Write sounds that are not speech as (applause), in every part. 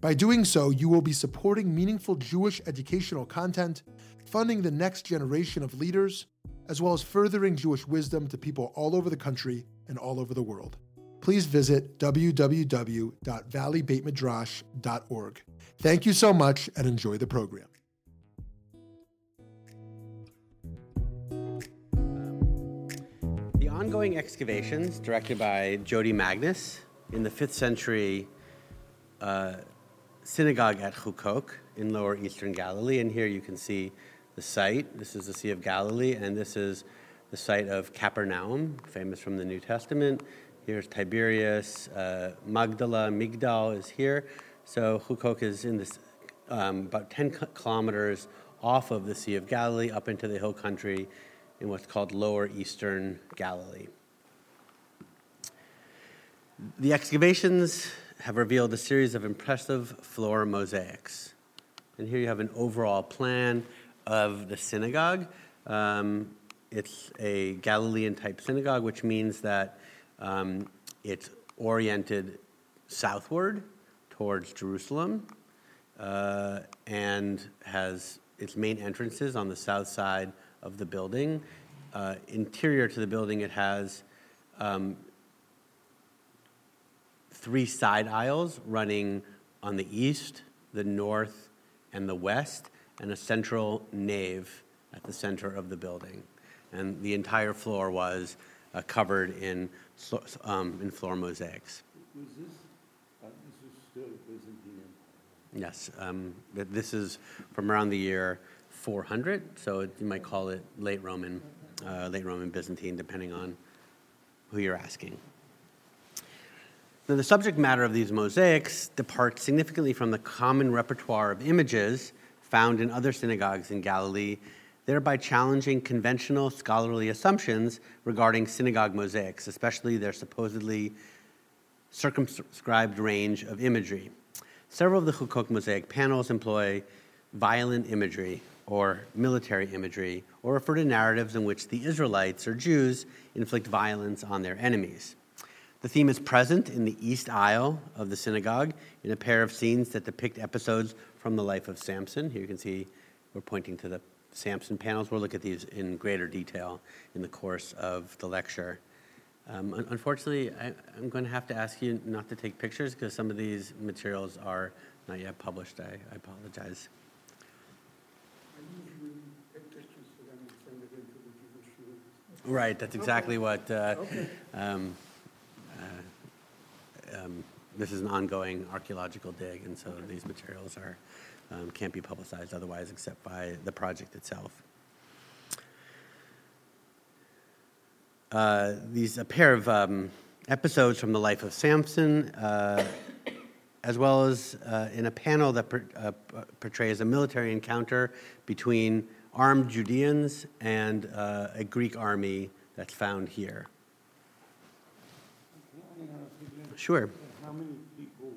By doing so, you will be supporting meaningful Jewish educational content, funding the next generation of leaders, as well as furthering Jewish wisdom to people all over the country and all over the world. Please visit www.valleybeitmidrash.org. Thank you so much and enjoy the program. The ongoing excavations, directed by Jodi Magness in the 5th century uh, synagogue at Huqoq in lower eastern Galilee. And here you can see the site. This is the Sea of Galilee, and this is the site of Capernaum, famous from the New Testament. Here's Tiberias, uh, Magdala, Migdal is here. So Huqoq is in this um, about 10 kilometers off of the Sea of Galilee up into the hill country in what's called lower eastern Galilee. The excavations have revealed a series of impressive floor mosaics. And here you have an overall plan of the synagogue. Um, it's a Galilean type synagogue, which means that um, it's oriented southward towards Jerusalem uh, and has its main entrances on the south side of the building. Uh, interior to the building, it has um, three side aisles running on the east, the north, and the west, and a central nave at the center of the building. And the entire floor was uh, covered in, um, in floor mosaics. Was this, uh, this is still Byzantine Empire? Yes, um, this is from around the year 400, so you might call it late Roman, uh, late Roman Byzantine, depending on who you're asking. Now, the subject matter of these mosaics departs significantly from the common repertoire of images found in other synagogues in Galilee, thereby challenging conventional scholarly assumptions regarding synagogue mosaics, especially their supposedly circumscribed range of imagery. Several of the Huqoq mosaic panels employ violent imagery or military imagery, or refer to narratives in which the Israelites or Jews inflict violence on their enemies. The theme is present in the east aisle of the synagogue in a pair of scenes that depict episodes from the life of Samson. Here you can see we're pointing to the Samson panels. We'll look at these in greater detail in the course of the lecture. Um, unfortunately, I, am going to have to ask you not to take pictures because some of these materials are not yet published. I, I apologize. Right, that's exactly what uh, okay. um, um, this is an ongoing archaeological dig, and so these materials are um, can't be publicized otherwise except by the project itself. Uh, these a pair of um, episodes from the life of Samson, uh, as well as uh, in a panel that per, uh, portrays a military encounter between armed Judeans and uh, a Greek army that's found here. Sure. How many people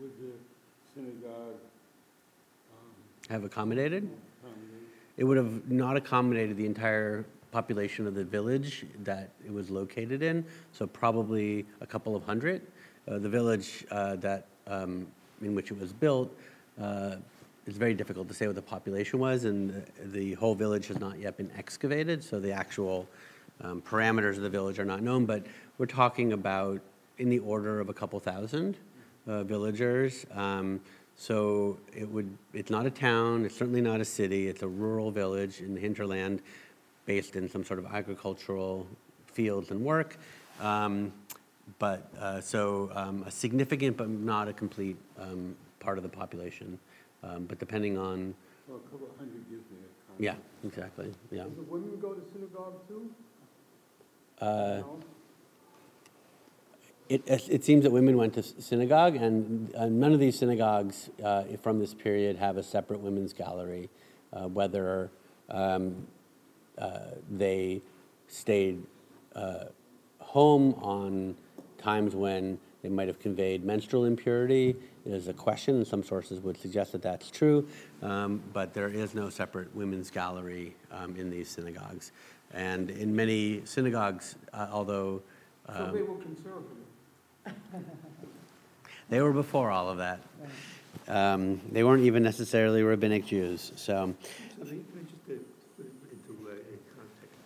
would the synagogue um, have accommodated? accommodate? It would have not accommodated the entire population of the village that it was located in, so probably a couple of hundred. Uh, the village uh, that um, in which it was built, uh, it's very difficult to say what the population was, and the, the whole village has not yet been excavated, so the actual um, parameters of the village are not known. But we're talking about in the order of a couple thousand uh, villagers. Um, so it would, it's not a town, it's certainly not a city, it's a rural village in the hinterland based in some sort of agricultural fields and work. Um, but uh, so um, a significant but not a complete um, part of the population. Um, but depending on. Well, a couple hundred gives me a Yeah, exactly. Yeah. Does the women go to synagogue too? Uh, No? It, it seems that women went to synagogue, and uh, none of these synagogues uh, from this period have a separate women's gallery, uh, whether um, uh, they stayed uh, home on times when they might have conveyed menstrual impurity is a question, and some sources would suggest that that's true, um, but there is no separate women's gallery um, in these synagogues. And in many synagogues, uh, although So they were conservative. They were before all of that, um, they weren't even necessarily rabbinic Jews. So, So let me just uh, put it into uh, context.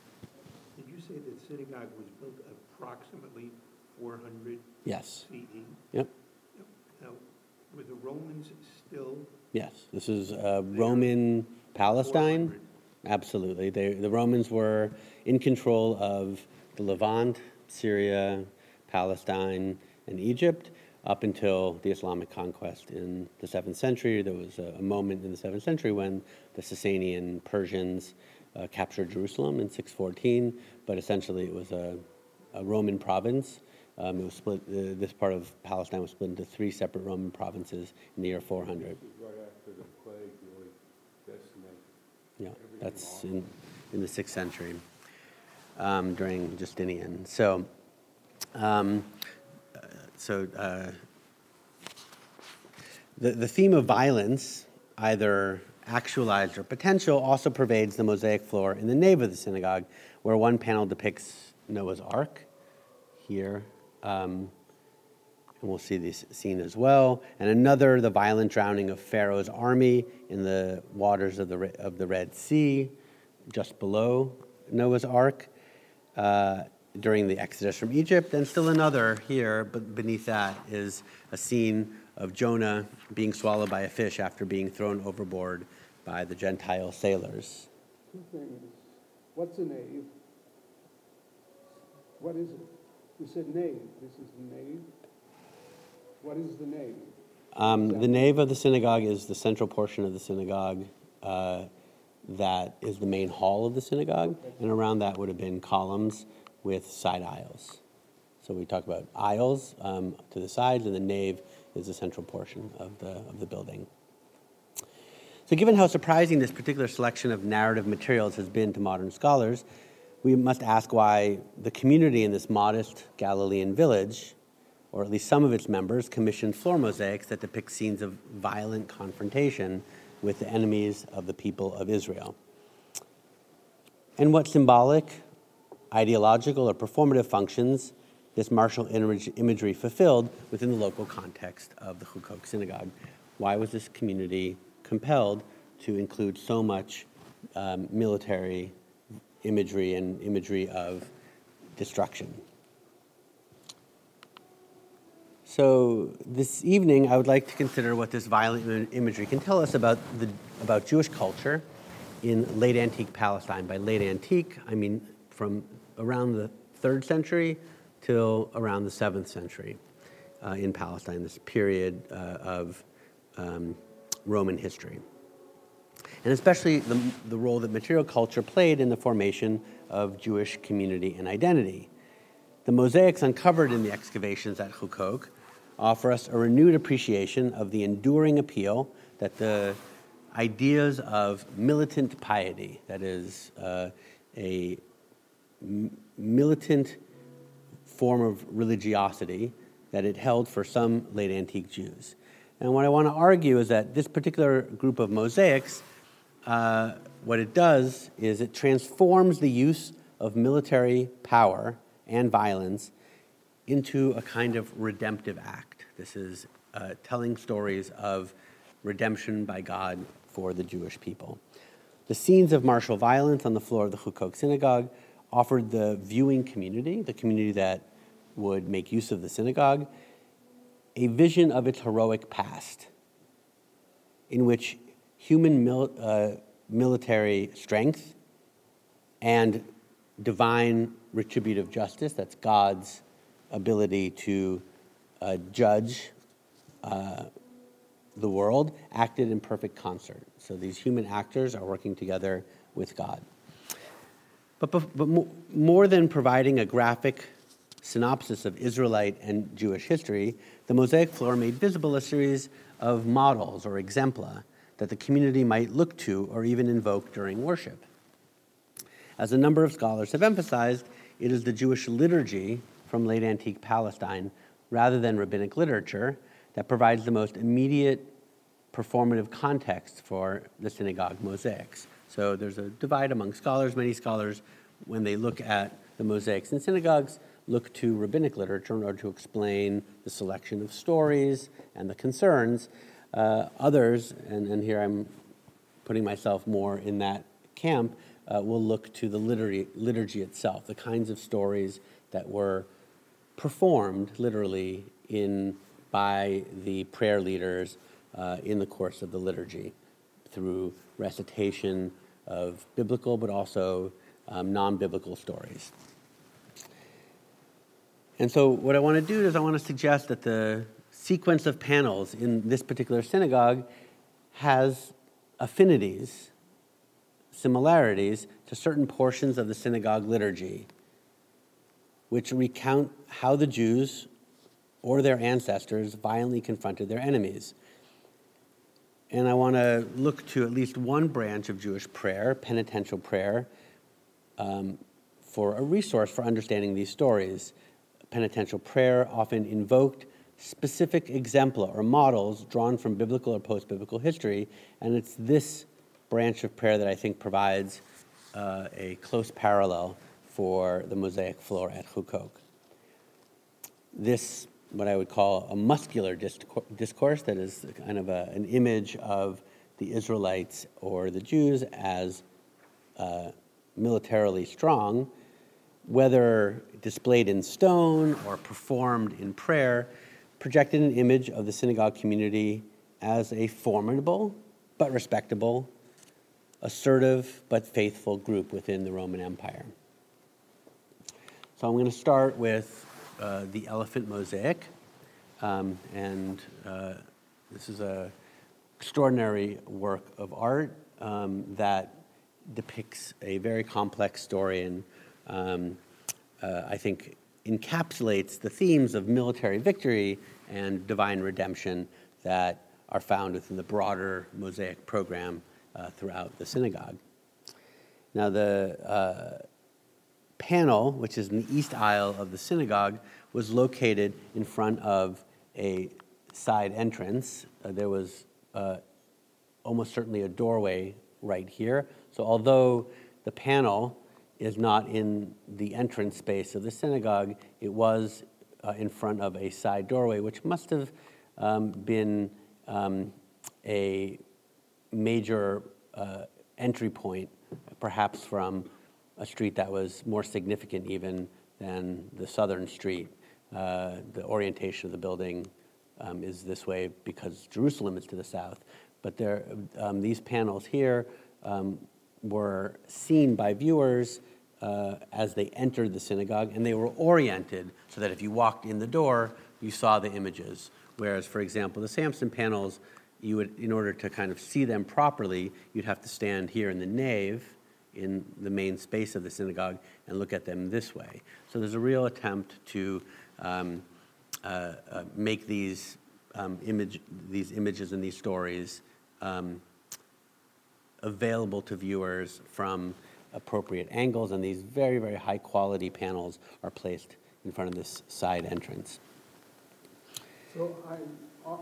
Did you say that synagogue was built approximately 400 yes, CE? yep, Now, were the Romans still yes. This is uh, Roman Palestine. 400? Absolutely. They, the Romans were in control of the Levant, Syria, Palestine, and Egypt up until the Islamic conquest in the 7th century. There was a, a moment in the 7th century when the Sasanian Persians uh, captured Jerusalem in 614, but essentially it was a, a Roman province. Um, it was split, uh, this part of Palestine was split into three separate Roman provinces in the year 400. Right after the plague really decimated. Yeah, that's in, in the sixth century um, during Justinian. So, um, so uh, the, the theme of violence, either actualized or potential, also pervades the mosaic floor in the nave of the synagogue, where one panel depicts Noah's Ark here. Um, and we'll see this scene as well. And another, the violent drowning of Pharaoh's army in the waters of the, of the Red Sea, just below Noah's Ark, uh, during the Exodus from Egypt. And still another here, but beneath that is a scene of Jonah being swallowed by a fish after being thrown overboard by the Gentile sailors. Two things. What's a nave? What is it? You said nave. This is the nave. What is the nave? Um, the nave of the synagogue is the central portion of the synagogue uh, that is the main hall of the synagogue, and around that would have been columns with side aisles. So we talk about aisles um, to the sides, and the nave is the central portion of the, of the building. So, given how surprising this particular selection of narrative materials has been to modern scholars, we must ask why the community in this modest Galilean village, or at least some of its members, commissioned floor mosaics that depict scenes of violent confrontation with the enemies of the people of Israel. And what symbolic, ideological, or performative functions this martial imagery fulfilled within the local context of the Huqoq synagogue. Why was this community compelled to include so much um, military imagery and imagery of destruction? So, this evening, I would like to consider what this violent imagery can tell us about, the, about Jewish culture in late antique Palestine. By late antique, I mean from around the third century till around the seventh century uh, in Palestine, this period uh, of um, Roman history. And especially the, the role that material culture played in the formation of Jewish community and identity. The mosaics uncovered in the excavations at Huqoq offer us a renewed appreciation of the enduring appeal that the ideas of militant piety, that is, uh, a militant form of religiosity that it held for some late antique Jews. And what I want to argue is that this particular group of mosaics, uh, what it does is it transforms the use of military power and violence into a kind of redemptive act. This is uh, telling stories of redemption by God for the Jewish people. The scenes of martial violence on the floor of the Huqoq synagogue offered the viewing community, the community that would make use of the synagogue, a vision of its heroic past, in which human mil- uh, military strength and divine retributive justice, that's God's ability to uh, judge uh, the world, acted in perfect concert. So these human actors are working together with God. But, but, more than providing a graphic synopsis of Israelite and Jewish history, the mosaic floor made visible a series of models or exempla that the community might look to or even invoke during worship. As a number of scholars have emphasized, it is the Jewish liturgy from late antique Palestine, rather than rabbinic literature, that provides the most immediate performative context for the synagogue mosaics. So there's a divide among scholars. Many scholars, when they look at the mosaics in synagogues, look to rabbinic literature in order to explain the selection of stories and the concerns. Uh, others, and, and here I'm putting myself more in that camp, uh, will look to the liturgy, liturgy itself, the kinds of stories that were performed literally in by the prayer leaders uh, in the course of the liturgy through recitation of biblical but also um, non biblical stories. And so, what I want to do is, I want to suggest that the sequence of panels in this particular synagogue has affinities, similarities to certain portions of the synagogue liturgy, which recount how the Jews or their ancestors violently confronted their enemies. And I want to look to at least one branch of Jewish prayer, penitential prayer, um, for a resource for understanding these stories. Penitential prayer often invoked specific exempla or models drawn from biblical or post biblical history, and it's this branch of prayer that I think provides uh, a close parallel for the mosaic floor at Huqoq. This, what I would call a muscular discourse, that is kind of a, an image of the Israelites or the Jews as uh, militarily strong, whether displayed in stone or performed in prayer, projected an image of the synagogue community as a formidable but respectable, assertive but faithful group within the Roman Empire. So I'm going to start with uh, the elephant mosaic, um, and uh, this is a extraordinary work of art um, that depicts a very complex story and um, uh, I think encapsulates the themes of military victory and divine redemption that are found within the broader Mosaic program uh, throughout the synagogue. Now, the uh, panel, which is in the east aisle of the synagogue, was located in front of a side entrance. Uh, there was uh, almost certainly a doorway right here. So, although the panel is not in the entrance space of the synagogue, it was uh, in front of a side doorway, which must have um, been um, a major uh, entry point, perhaps from a street that was more significant even than the southern street. Uh, the orientation of the building um, is this way because Jerusalem is to the south. But there, um, these panels here um, were seen by viewers uh, as they entered the synagogue, and they were oriented so that if you walked in the door, you saw the images. Whereas, for example, the Samson panels, you would, in order to kind of see them properly, you'd have to stand here in the nave, in the main space of the synagogue, and look at them this way. So there's a real attempt to um, uh, uh, make these um, image, these images and these stories um, available to viewers from appropriate angles, and these very, very high quality panels are placed in front of this side entrance. So I, uh,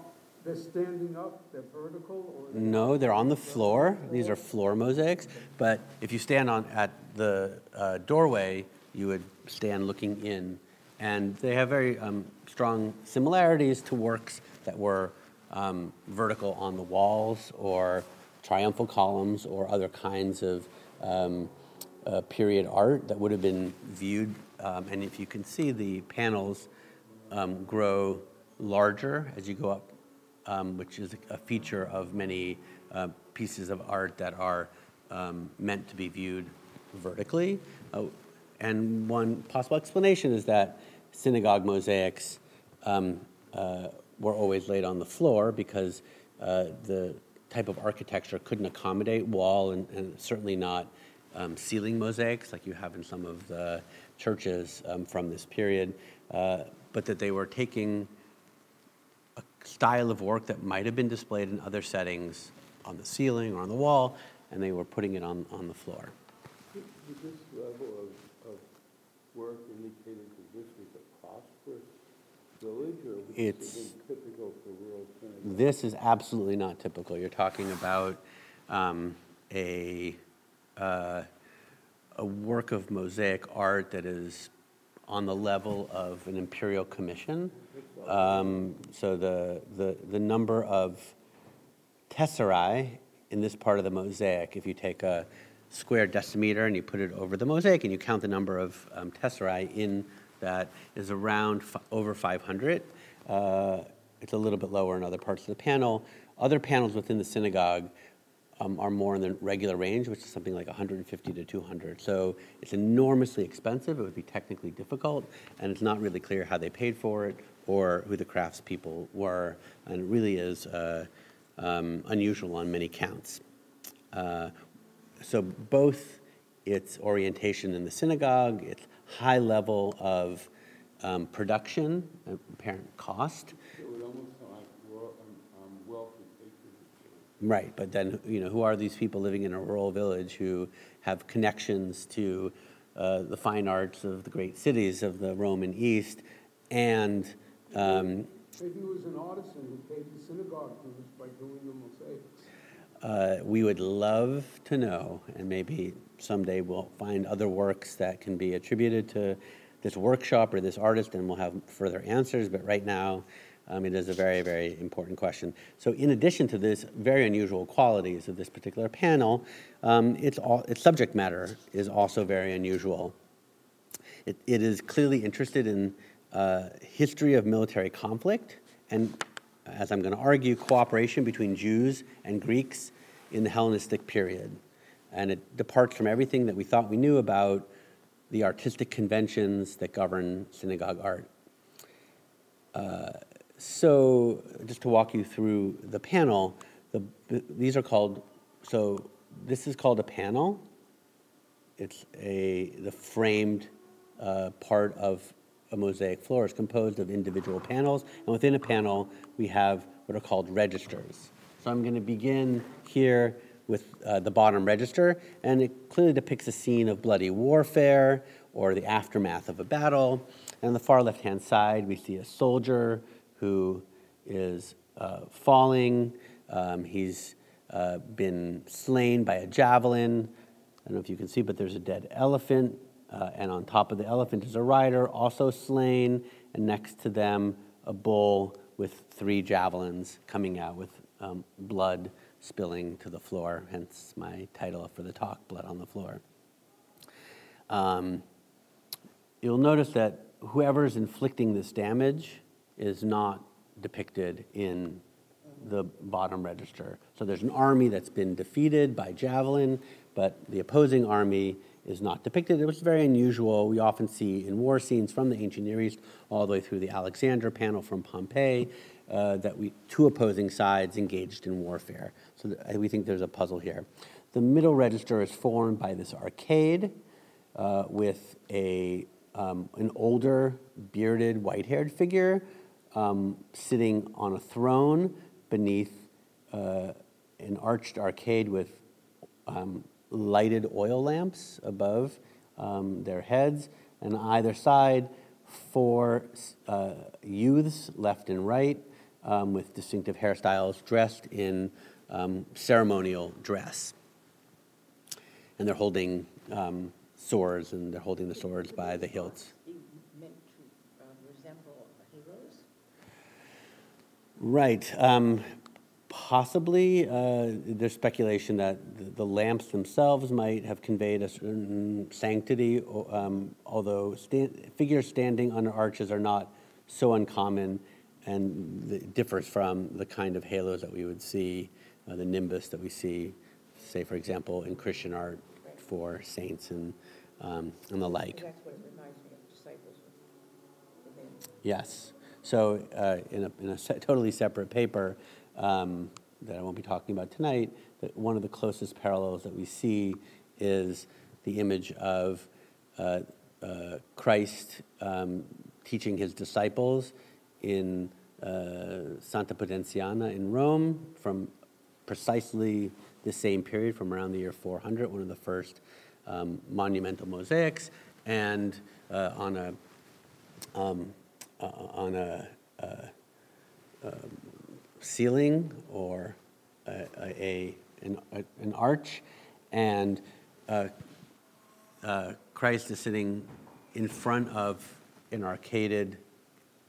they're standing up, they're vertical, or? No, they're on the floor. These are floor mosaics. But if you stand on at the uh, doorway, you would stand looking in, and they have very um, strong similarities to works that were um, vertical on the walls or triumphal columns or other kinds of um, uh, period art that would have been viewed. Um, and if you can see the panels um, grow larger as you go up, um, which is a feature of many uh, pieces of art that are um, meant to be viewed vertically. Uh, and one possible explanation is that synagogue mosaics um, uh, were always laid on the floor because uh, the type of architecture couldn't accommodate wall and, and certainly not um, ceiling mosaics like you have in some of the churches um, from this period, uh, but that they were taking style of work that might have been displayed in other settings on the ceiling or on the wall, and they were putting it on, on the floor. Did this level of, of work indicated that this was a prosperous village, or was this It's- something typical for rural synagogue? This is absolutely not typical. You're talking about um, a, uh, a work of mosaic art that is on the level of an imperial commission. Um, so the, the, the number of tesserae in this part of the mosaic, if you take a square decimeter and you put it over the mosaic and you count the number of um, tesserae in that is around f- over 500. Uh, it's a little bit lower in other parts of the panel. Other panels within the synagogue are more in the regular range, which is something like 150 to 200. So it's enormously expensive. It would be technically difficult, and it's not really clear how they paid for it or who the craftspeople were. And it really is uh, um, unusual on many counts. Uh, so both its orientation in the synagogue, its high level of um, production, apparent cost, It would almost sound like rural, um, um, wealthy patronage. Right, but then, you know, who are these people living in a rural village who have connections to uh, the fine arts of the great cities of the Roman East and, um, Maybe he was an artisan who paid the synagogue dues by doing the mosaics. uh, we would love to know, and maybe someday we'll find other works that can be attributed to this workshop or this artist, and we'll have further answers. But right now, um, it is a very, very important question. So, in addition to this very unusual qualities of this particular panel, um, its, all, its subject matter is also very unusual. It, it is clearly interested in uh, history of military conflict and, as I'm going to argue, cooperation between Jews and Greeks in the Hellenistic period. And it departs from everything that we thought we knew about the artistic conventions that govern synagogue art. Uh, so, just to walk you through the panel, the, these are called, so this is called a panel. It's a, the framed uh, part of a mosaic floor is composed of individual panels, and within a panel, we have what are called registers. So I'm going to begin here with uh, the bottom register, and it clearly depicts a scene of bloody warfare or the aftermath of a battle. And on the far left hand side, we see a soldier who is uh, falling. Um, he's uh, been slain by a javelin. I don't know if you can see, but there's a dead elephant. Uh, and on top of the elephant is a rider, also slain. And next to them, a bull with three javelins coming out with um, blood spilling to the floor, hence my title for the talk, Blood on the Floor. Um, you'll notice that whoever's inflicting this damage is not depicted in the bottom register. So there's an army that's been defeated by javelin, but the opposing army is not depicted. It was very unusual. We often see in war scenes from the ancient Near East all the way through the Alexander panel from Pompeii uh, that we two opposing sides engaged in warfare. So th- we think there's a puzzle here. The middle register is formed by this arcade uh, with a um, an older, bearded, white-haired figure um, sitting on a throne beneath uh, an arched arcade with um, lighted oil lamps above um, their heads, and either side, four uh, youths, left and right, um, with distinctive hairstyles, dressed in um, ceremonial dress. And they're holding um, swords, and they're holding the swords by the hilts. Be meant to uh, resemble heroes? Right. Um, possibly, uh, there's speculation that the, lamps themselves might have conveyed a certain sanctity, um, although sta- figures standing under arches are not so uncommon and it differs from the kind of halos that we would see, uh, the nimbus that we see, say, for example, in Christian art for saints and, um, and the like. That's what it reminds me of, disciples. Yes. So uh, in, a, in a totally separate paper um, that I won't be talking about tonight, that one of the closest parallels that we see is the image of uh, uh, Christ um, teaching his disciples in uh, Santa Pudenziana in Rome from precisely the same period, from around the year 400, one of the first um, monumental mosaics, and uh, on a um, on a, uh, um, ceiling or a, a, an, a, an arch, and uh, uh, Christ is sitting in front of an arcaded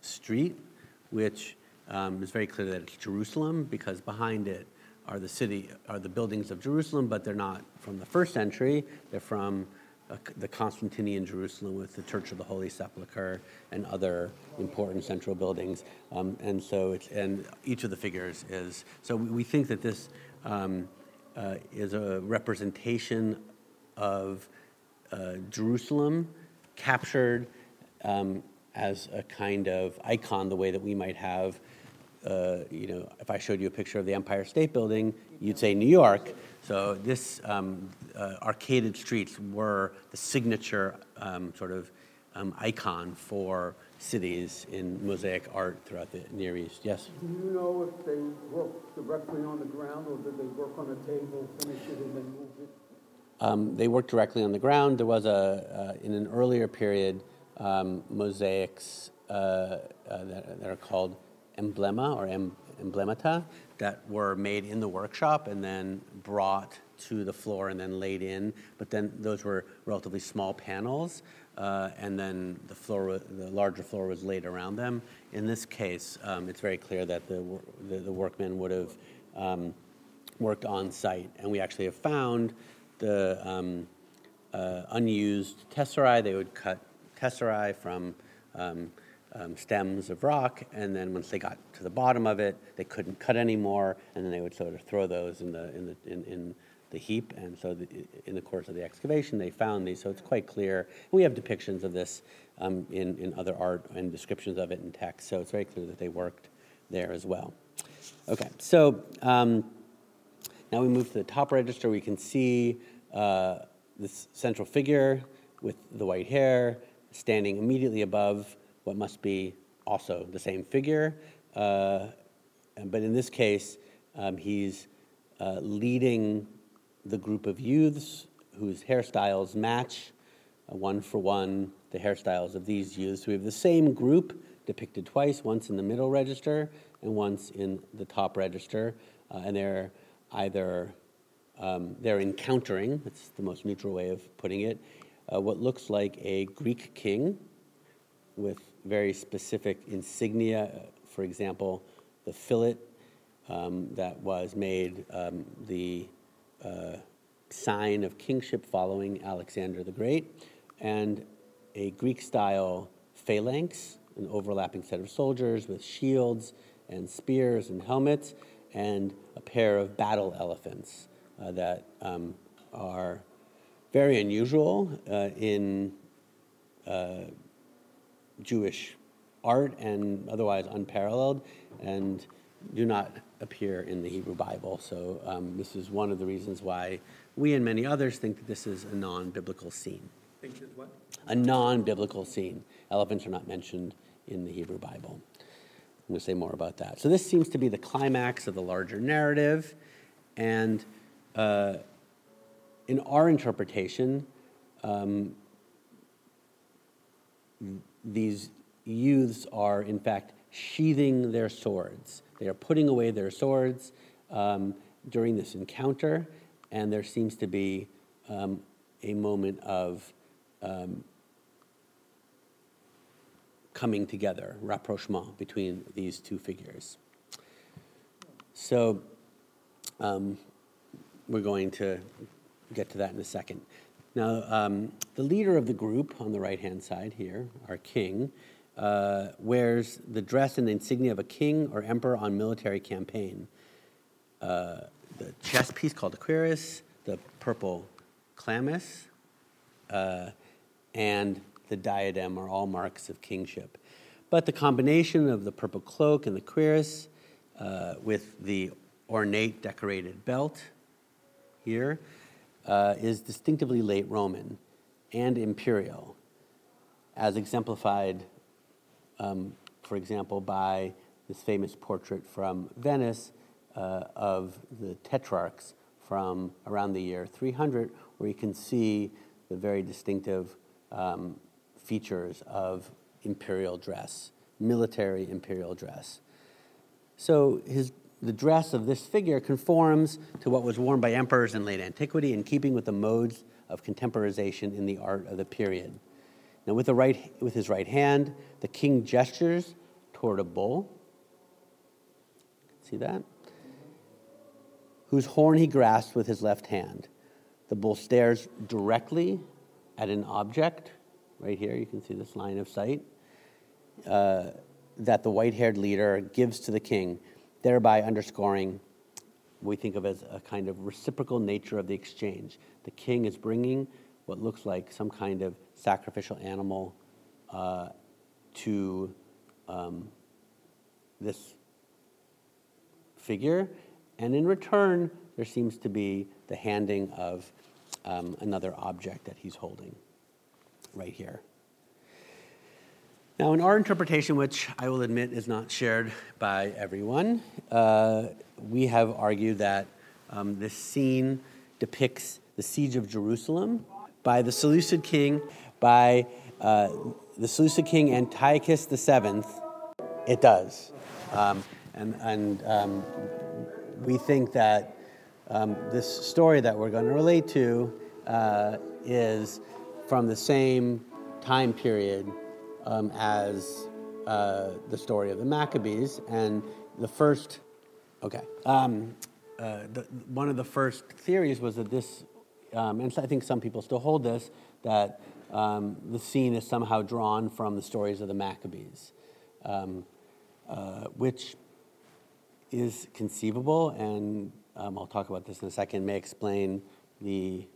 street, which um, is very clear that it's Jerusalem because behind it are the city, are the buildings of Jerusalem, but they're not from the first century. They're from uh, the Constantinian Jerusalem with the Church of the Holy Sepulchre and other important central buildings. Um, and so it's, and each of the figures is, so we think that this um, uh, is a representation of uh, Jerusalem captured um, as a kind of icon, the way that we might have uh, you know, if I showed you a picture of the Empire State Building, you'd say New York. So this um, uh, arcaded streets were the signature um, sort of um, icon for cities in mosaic art throughout the Near East. Yes. Do you know if they worked directly on the ground or did they work on a table, finish it, and then move it? Um, they worked directly on the ground. There was a uh, in an earlier period um, mosaics uh, uh, that, that, are called emblema or em, emblemata that were made in the workshop and then brought to the floor and then laid in. But then those were relatively small panels, uh, and then the floor, the larger floor was laid around them. In this case, um, it's very clear that the the, the workmen would have um, worked on site, and we actually have found the um, uh, unused tesserae. They would cut tesserae from um, stems of rock, and then once they got to the bottom of it, they couldn't cut anymore, and then they would sort of throw those in the in the in, in the heap. And so, the, in the course of the excavation, they found these. So it's quite clear. We have depictions of this um, in in other art and descriptions of it in text. So it's very clear that they worked there as well. Okay, so um, now we move to the top register. We can see uh, this central figure with the white hair standing immediately above what must be also the same figure. Uh, but in this case, um, he's uh, leading the group of youths whose hairstyles match uh, one for one the hairstyles of these youths. We have the same group depicted twice, once in the middle register and once in the top register. Uh, and they're either um, they're encountering, that's the most neutral way of putting it, uh, what looks like a Greek king with very specific insignia. For example, the fillet um, that was made um, the uh, sign of kingship following Alexander the Great, and a Greek style phalanx, an overlapping set of soldiers with shields and spears and helmets, and a pair of battle elephants uh, that um, are very unusual uh, in uh, Jewish art and otherwise unparalleled and do not appear in the Hebrew Bible. So, um, this is one of the reasons why we and many others think that this is a non biblical scene. Think that what? A non biblical scene. Elephants are not mentioned in the Hebrew Bible. I'm going to say more about that. So, this seems to be the climax of the larger narrative. And uh, in our interpretation, um, these youths are, in fact, sheathing their swords. They are putting away their swords um, during this encounter, and there seems to be um, a moment of um, coming together, rapprochement between these two figures. So um, we're going to get to that in a second. Now, um, the leader of the group on the right hand side here, our king, uh, wears the dress and insignia of a king or emperor on military campaign. Uh, the chest piece called the cuirass, the purple chlamys, uh, and the diadem are all marks of kingship. But the combination of the purple cloak and the cuirass uh, with the ornate decorated belt here uh, is distinctively late Roman and imperial, as exemplified, um, for example, by this famous portrait from Venice uh, of the tetrarchs from around the year 300, where you can see the very distinctive um, features of imperial dress, military imperial dress. So his, the dress of this figure conforms to what was worn by emperors in late antiquity, in keeping with the modes of contemporization in the art of the period. Now, with, the right, with his right hand, the king gestures toward a bull. See that? Whose horn he grasps with his left hand. The bull stares directly at an object. Right here, you can see this line of sight. Uh, that the white haired leader gives to the king, thereby underscoring what we think of as a kind of reciprocal nature of the exchange. The king is bringing what looks like some kind of sacrificial animal uh, to um, this figure, and in return, there seems to be the handing of um, another object that he's holding right here. Now, in our interpretation, which I will admit is not shared by everyone, uh, we have argued that um, this scene depicts the siege of Jerusalem by the Seleucid king, by uh, the Seleucid king Antiochus VII. It does. Um, and and um, we think that um, this story that we're going to relate to uh, is from the same time period um, as uh, the story of the Maccabees. And the first, okay, um, uh, the, one of the first theories was that this, um, and I think some people still hold this, that um, the scene is somehow drawn from the stories of the Maccabees, um, uh, which is conceivable, and um, I'll talk about this in a second, may explain the,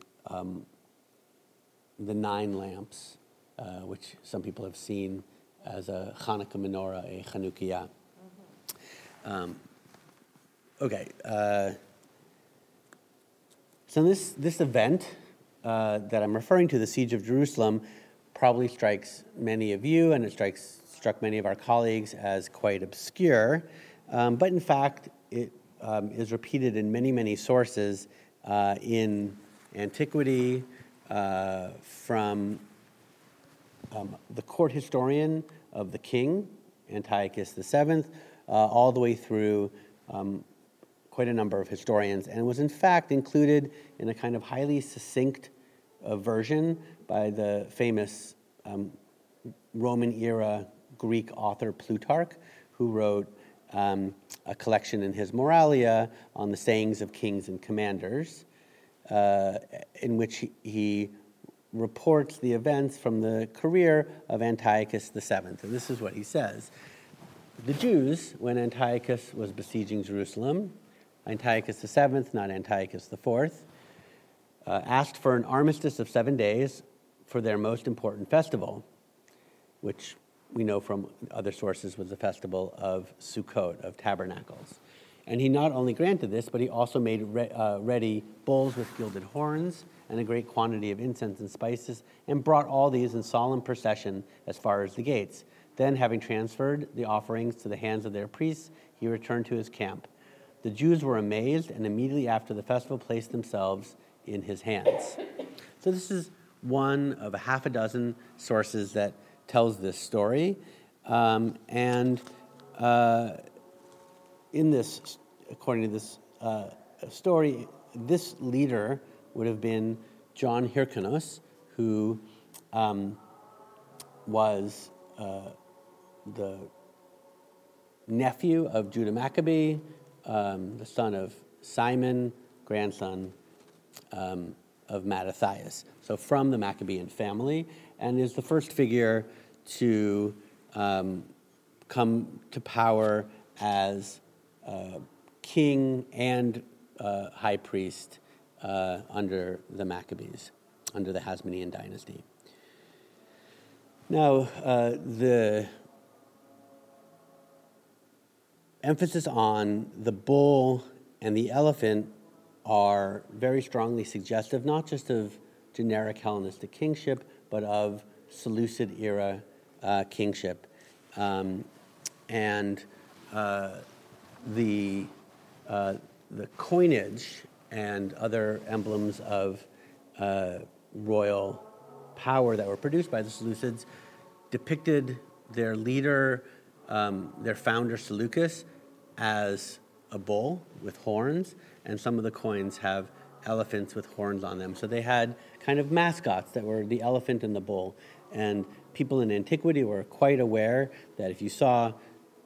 the nine lamps uh, which some people have seen as a Hanukkah menorah, a Chanukiah. Um, okay. Uh, so this, this event uh, that I'm referring to, the Siege of Jerusalem, probably strikes many of you, and it strikes, struck many of our colleagues as quite obscure. Um, but in fact, it um, is repeated in many, many sources uh, in antiquity, uh, from um, the court historian of the king, Antiochus VII, uh, all the way through um, quite a number of historians, and was in fact included in a kind of highly succinct uh, version by the famous um, Roman era Greek author Plutarch, who wrote um, a collection in his Moralia on the sayings of kings and commanders, uh, in which he, he reports the events from the career of Antiochus VII. And this is what he says The Jews, when Antiochus was besieging Jerusalem, Antiochus VII, not Antiochus IV, uh, asked for an armistice of seven days for their most important festival, which we know from other sources was the festival of Sukkot, of tabernacles. And he not only granted this, but he also made re- uh, ready bulls with gilded horns and a great quantity of incense and spices, and brought all these in solemn procession as far as the gates. Then, having transferred the offerings to the hands of their priests, he returned to his camp. The Jews were amazed, and immediately after the festival placed themselves in his hands. So, this is one of a half a dozen sources that tells this story. Um, and uh, in this, according to this uh, story, this leader would have been John Hyrcanus, who um, was uh, the nephew of Judah Maccabee, um, the son of Simon, grandson um, of Mattathias. So from the Maccabean family, and is the first figure to um, come to power as king and uh, high priest uh, under the Maccabees, under the Hasmonean dynasty. Now, uh, the emphasis on the bull and the elephant are very strongly suggestive, not just of generic Hellenistic kingship, but of Seleucid era uh, kingship. Um, and uh, the, uh, the coinage and other emblems of uh, royal power that were produced by the Seleucids depicted their leader, um, their founder Seleucus, as a bull with horns, and some of the coins have elephants with horns on them. So they had kind of mascots that were the elephant and the bull. And people in antiquity were quite aware that if you saw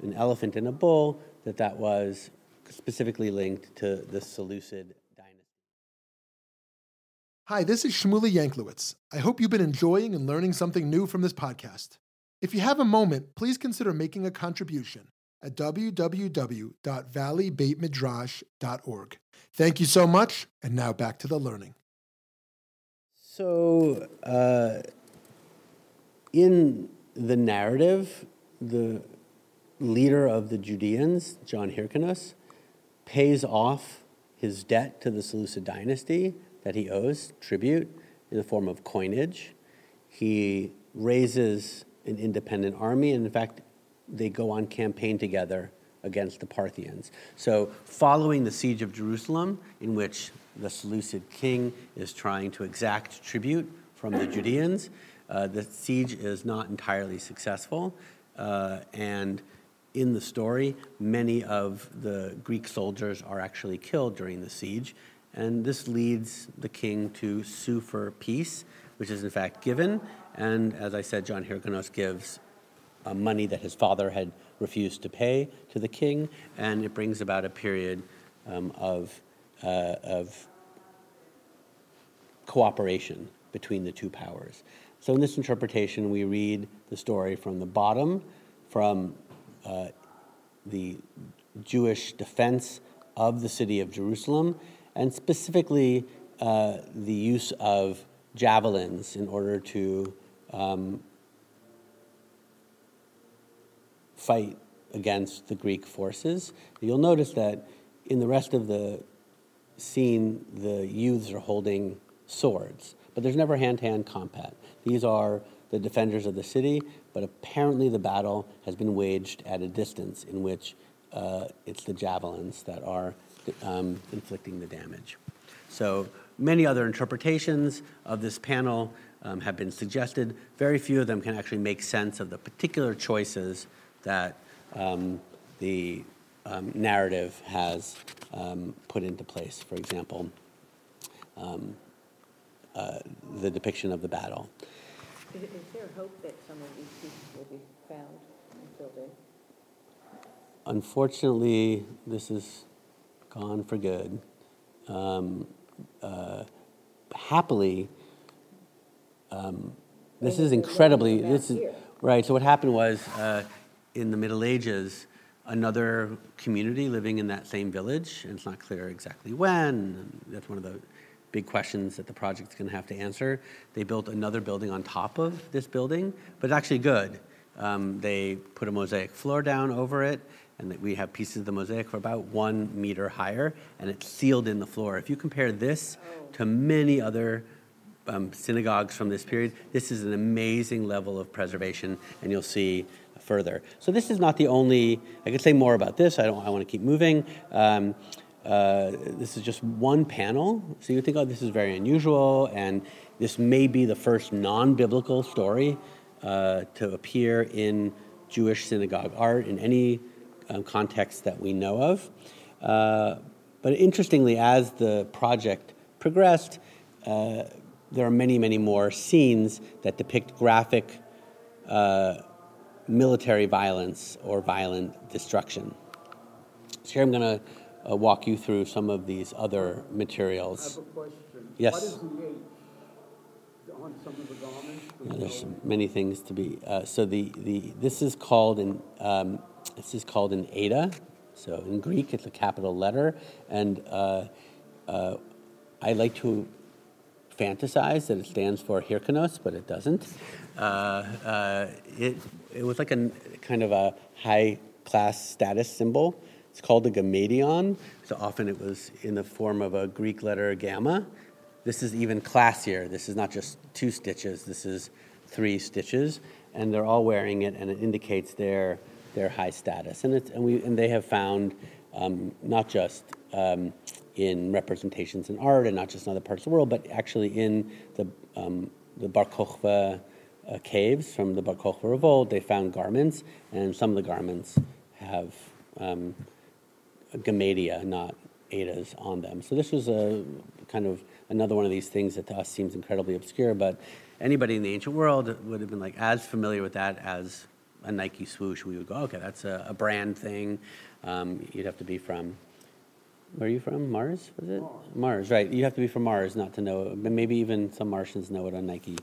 an elephant and a bull, that that was specifically linked to the Seleucid dynasty. Hi, this is Shmuly Yanklowitz. I hope you've been enjoying and learning something new from this podcast. If you have a moment, please consider making a contribution at www.valleybeitmidrash.org. Thank you so much, and now back to the learning. So, uh, in the narrative, the leader of the Judeans, John Hyrcanus, pays off his debt to the Seleucid dynasty that he owes tribute in the form of coinage. He raises an independent army, and in fact, they go on campaign together against the Parthians. So, following the siege of Jerusalem, in which the Seleucid king is trying to exact tribute from the Judeans, uh, the siege is not entirely successful, uh, and in the story, many of the Greek soldiers are actually killed during the siege, and this leads the king to sue for peace, which is in fact given. And as I said, John Hyrcanus gives uh, money that his father had refused to pay to the king, and it brings about a period um, of, uh, of cooperation between the two powers. So, in this interpretation, we read the story from the bottom, from uh, the Jewish defense of the city of Jerusalem, and specifically uh, the use of javelins in order to um, fight against the Greek forces. You'll notice that in the rest of the scene, the youths are holding swords, but there's never hand to hand combat. These are the defenders of the city, but apparently the battle has been waged at a distance in which uh, it's the javelins that are um, inflicting the damage. So many other interpretations of this panel um, have been suggested. Very few of them can actually make sense of the particular choices that um, the um, narrative has um, put into place. For example, um, uh, the depiction of the battle. Is, is there hope that some of these pieces will be found and filled in? Unfortunately, this is gone for good. Um, uh, happily, um, this is incredibly. This is right. So what happened was, uh, in the Middle Ages, another community living in that same village, and it's not clear exactly when. That's one of the big questions that the project's going to have to answer. They built another building on top of this building, but it's actually good. Um, they put a mosaic floor down over it, and we have pieces of the mosaic for about one meter higher, and it's sealed in the floor. If you compare this to many other um, synagogues from this period, this is an amazing level of preservation, and you'll see further. So this is not the only. I could say more about this. I don't. I want to keep moving. Um, uh, this is just one panel, so you think, oh, this is very unusual, and this may be the first non-biblical story uh, to appear in Jewish synagogue art in any um, context that we know of. Uh, but interestingly, as the project progressed, uh, there are many, many more scenes that depict graphic uh, military violence or violent destruction. So here I'm going to uh, walk you through some of these other I materials. have a question. Yes. What is the on some of the garments? Yeah, there's many things to be. Uh, so the, the this is called an um, this is called an eta. So in Greek, it's a capital letter, and uh, uh, I like to fantasize that it stands for Hyrkanos, but it doesn't. Uh, uh, it it was like a kind of a high class status symbol It's called a gammadion. So often it was in the form of a Greek letter gamma. This is even classier. This is not just two stitches. This is three stitches, and they're all wearing it, and it indicates their their high status. And it's and we and they have found um, not just um, in representations in art and not just in other parts of the world, but actually in the um, the Bar Kokhba uh, caves from the Bar Kokhba revolt. They found garments, and some of the garments have um, gammadia, not etas, on them. So this was a kind of another one of these things that to us seems incredibly obscure, but anybody in the ancient world would have been like as familiar with that as a Nike swoosh. We would go, okay, that's a, a brand thing. Um, you'd have to be from where are you from? Mars, was it? Mars. right. You have to be from Mars not to know. But maybe even some Martians know what a Nike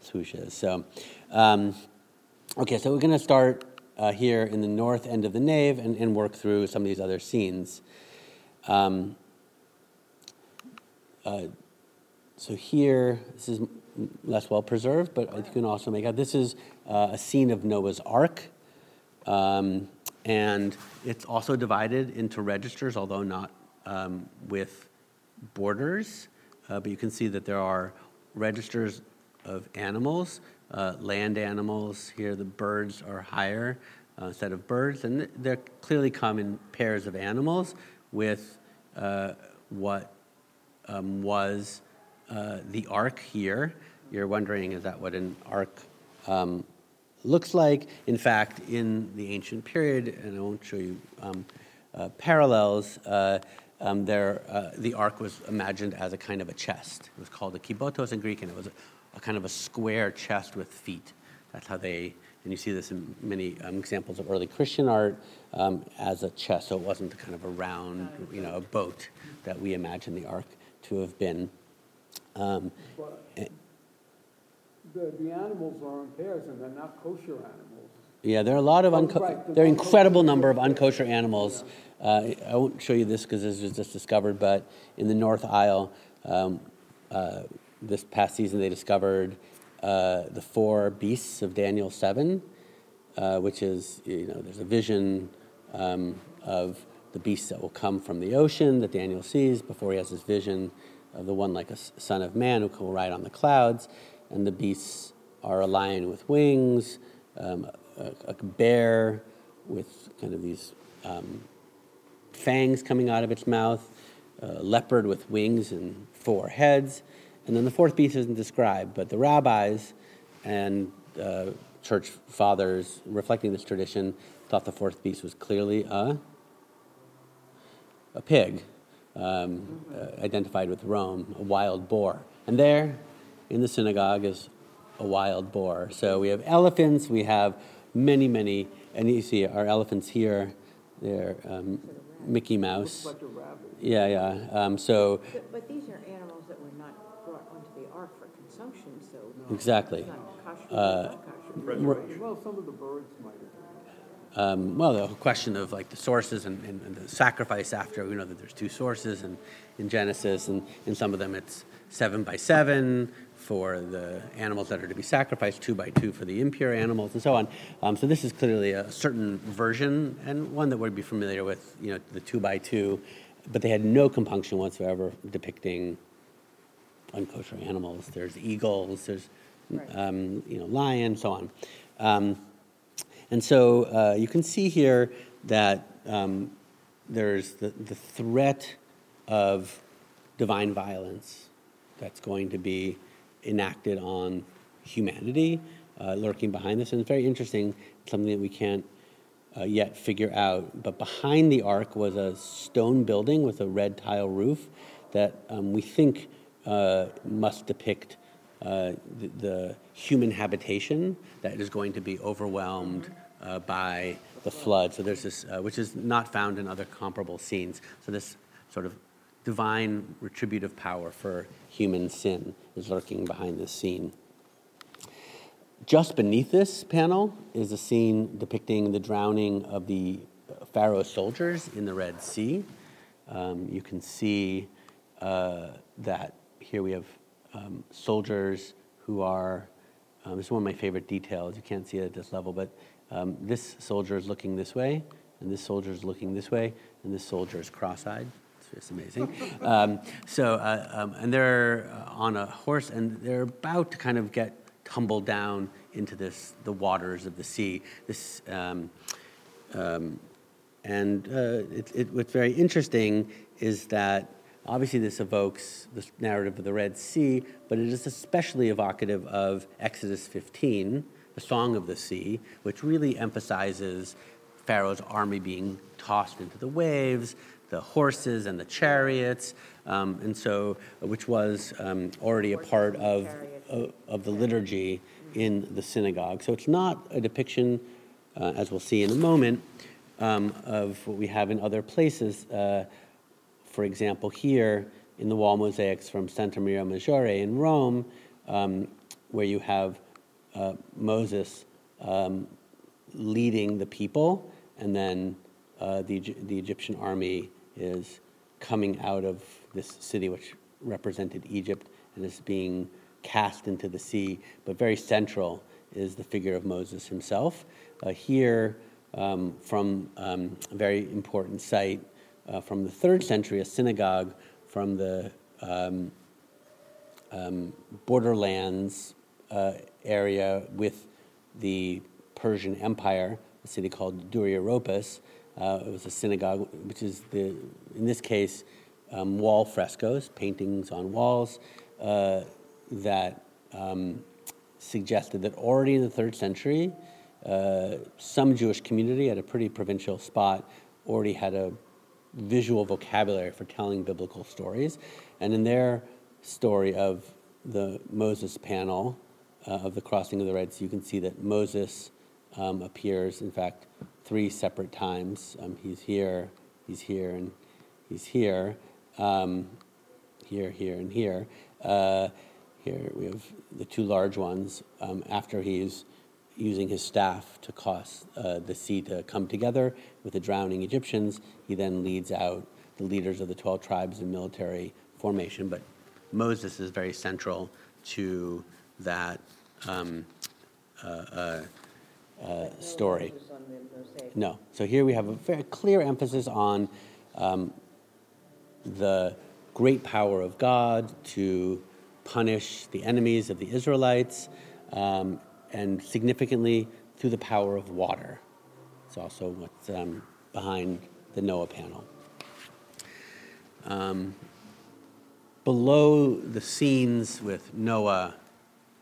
swoosh is. So, um, okay, so we're going to start uh, here in the north end of the nave and, and work through some of these other scenes. Um, uh, so here, this is less well preserved, but you can also make out this is uh, a scene of Noah's Ark. Um, and it's also divided into registers, although not um, with borders, uh, but you can see that there are registers of animals, uh, land animals. Here, the birds are higher uh, instead of birds, and they're clearly come in pairs of animals with uh, what um, was uh, the ark here. You're wondering, is that what an ark um, looks like? In fact, in the ancient period, and I won't show you um, uh, parallels um, there, uh, the ark was imagined as a kind of a chest. It was called a kibotos in Greek, and it was a, kind of a square chest with feet. That's how they, and you see this in many um, examples of early Christian art um, as a chest. So it wasn't kind of a round, you know, a boat that we imagine the ark to have been. Um, But The, the animals are in pairs and they're not kosher animals. yeah, there are a lot of Oh, unco- right, there are incredible number of unkosher animals. Uh, I won't show you this because this was just discovered, but in the North Aisle, um, uh, this past season they discovered uh, the four beasts of Daniel 7, uh, which is, you know, there's a vision um, of the beasts that will come from the ocean that Daniel sees before he has this vision of the one like a son of man who will ride on the clouds. And the beasts are a lion with wings, um, a, a bear with kind of these um, fangs coming out of its mouth, a leopard with wings and four heads. And then the fourth beast isn't described, but the rabbis and uh, church fathers reflecting this tradition thought the fourth beast was clearly a, a pig, um, uh, identified with Rome, a wild boar. And there in the synagogue is a wild boar. So we have elephants, we have many, many, and you see our elephants here, they're um, Mickey Mouse. Like. Yeah, yeah. Um, so But, but these are animals that were not brought onto the ark for consumption, so. Exactly. It's not kosher, Uh, not kosher. Well, some of the birds might have um, well, the whole question of like the sources and, and, and the sacrifice after we know that there's two sources and in Genesis, and in some of them it's seven by seven for the animals that are to be sacrificed, two by two for the impure animals, and so on. Um, so this is clearly a certain version and one that we'd be familiar with, you know, the two by two, but they had no compunction whatsoever depicting unkosher animals. There's eagles, there's Right. um, you know lion, so on. Um, and so uh, you can see here that um, there's the, the threat of divine violence that's going to be enacted on humanity uh, lurking behind this. And it's very interesting, something that we can't uh, yet figure out. But behind the ark was a stone building with a red tile roof that um, we think uh, must depict uh, the, the human habitation that is going to be overwhelmed uh, by the flood. So there's this, uh, which is not found in other comparable scenes. So this sort of divine retributive power for human sin is lurking behind this scene. Just beneath this panel is a scene depicting the drowning of the Pharaoh's soldiers in the Red Sea. Um, you can see uh, that here we have um, soldiers who are, um, this is one of my favorite details. You can't see it at this level, but um, this soldier is looking this way, and this soldier is looking this way, and this soldier is cross-eyed. It's just amazing. (laughs) um, so, uh, um, and they're uh, on a horse, and they're about to kind of get tumbled down into this the waters of the sea. This. Um, um and uh, it, it, what's very interesting is that obviously this evokes the narrative of the Red Sea, but it is especially evocative of Exodus 15, the Song of the Sea, which really emphasizes Pharaoh's army being tossed into the waves, the horses and the chariots, um, and so which was um, already a part of, of, of the liturgy in the synagogue. So it's not a depiction, uh, as we'll see in a moment, um, of what we have in other places. Uh, for example, here in the wall mosaics from Santa Maria Maggiore in Rome, um, where you have uh, Moses um, leading the people, and then uh, the, the Egyptian army is coming out of this city, which represented Egypt, and is being cast into the sea. But very central is the figure of Moses himself. Uh, here, um, from um, a very important site uh, from the third century, a synagogue from the um, um borderlands uh, area with the Persian Empire, a city called Dura-Europos. Uh, it was a synagogue, which is the, in this case, um, wall frescoes, paintings on walls uh, that um, suggested that already in the third century, uh, some Jewish community at a pretty provincial spot already had a visual vocabulary for telling biblical stories. And in their story of the Moses panel uh, of the crossing of the Red Sea, you can see that Moses um, appears, in fact, three separate times. Um, he's here, he's here, and he's here, um, here, here, and here. Uh, here we have the two large ones um, after he's using his staff to cause uh, the sea to come together with the drowning Egyptians. He then leads out the leaders of the 12 tribes in military formation. But Moses is very central to that um, uh, uh, uh story. No. So here we have a very clear emphasis on um, the great power of God to punish the enemies of the Israelites. Um, and significantly through the power of water. It's also what's um, behind the Noah panel. Um, below the scenes with Noah,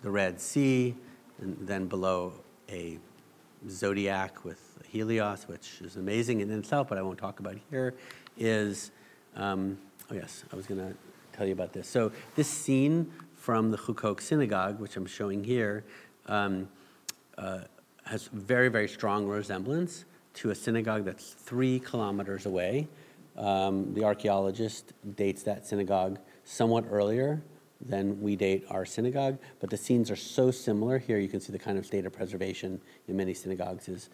the Red Sea, and then below a zodiac with Helios, which is amazing in itself, but I won't talk about here, is um, oh, yes, I was going to tell you about this. So, this scene from the Huqoq synagogue, which I'm showing here, um, uh, has very, very strong resemblance to a synagogue that's three kilometers away. Um, the archaeologist dates that synagogue somewhat earlier than we date our synagogue, but the scenes are so similar. Here you can see the kind of state of preservation in many synagogues is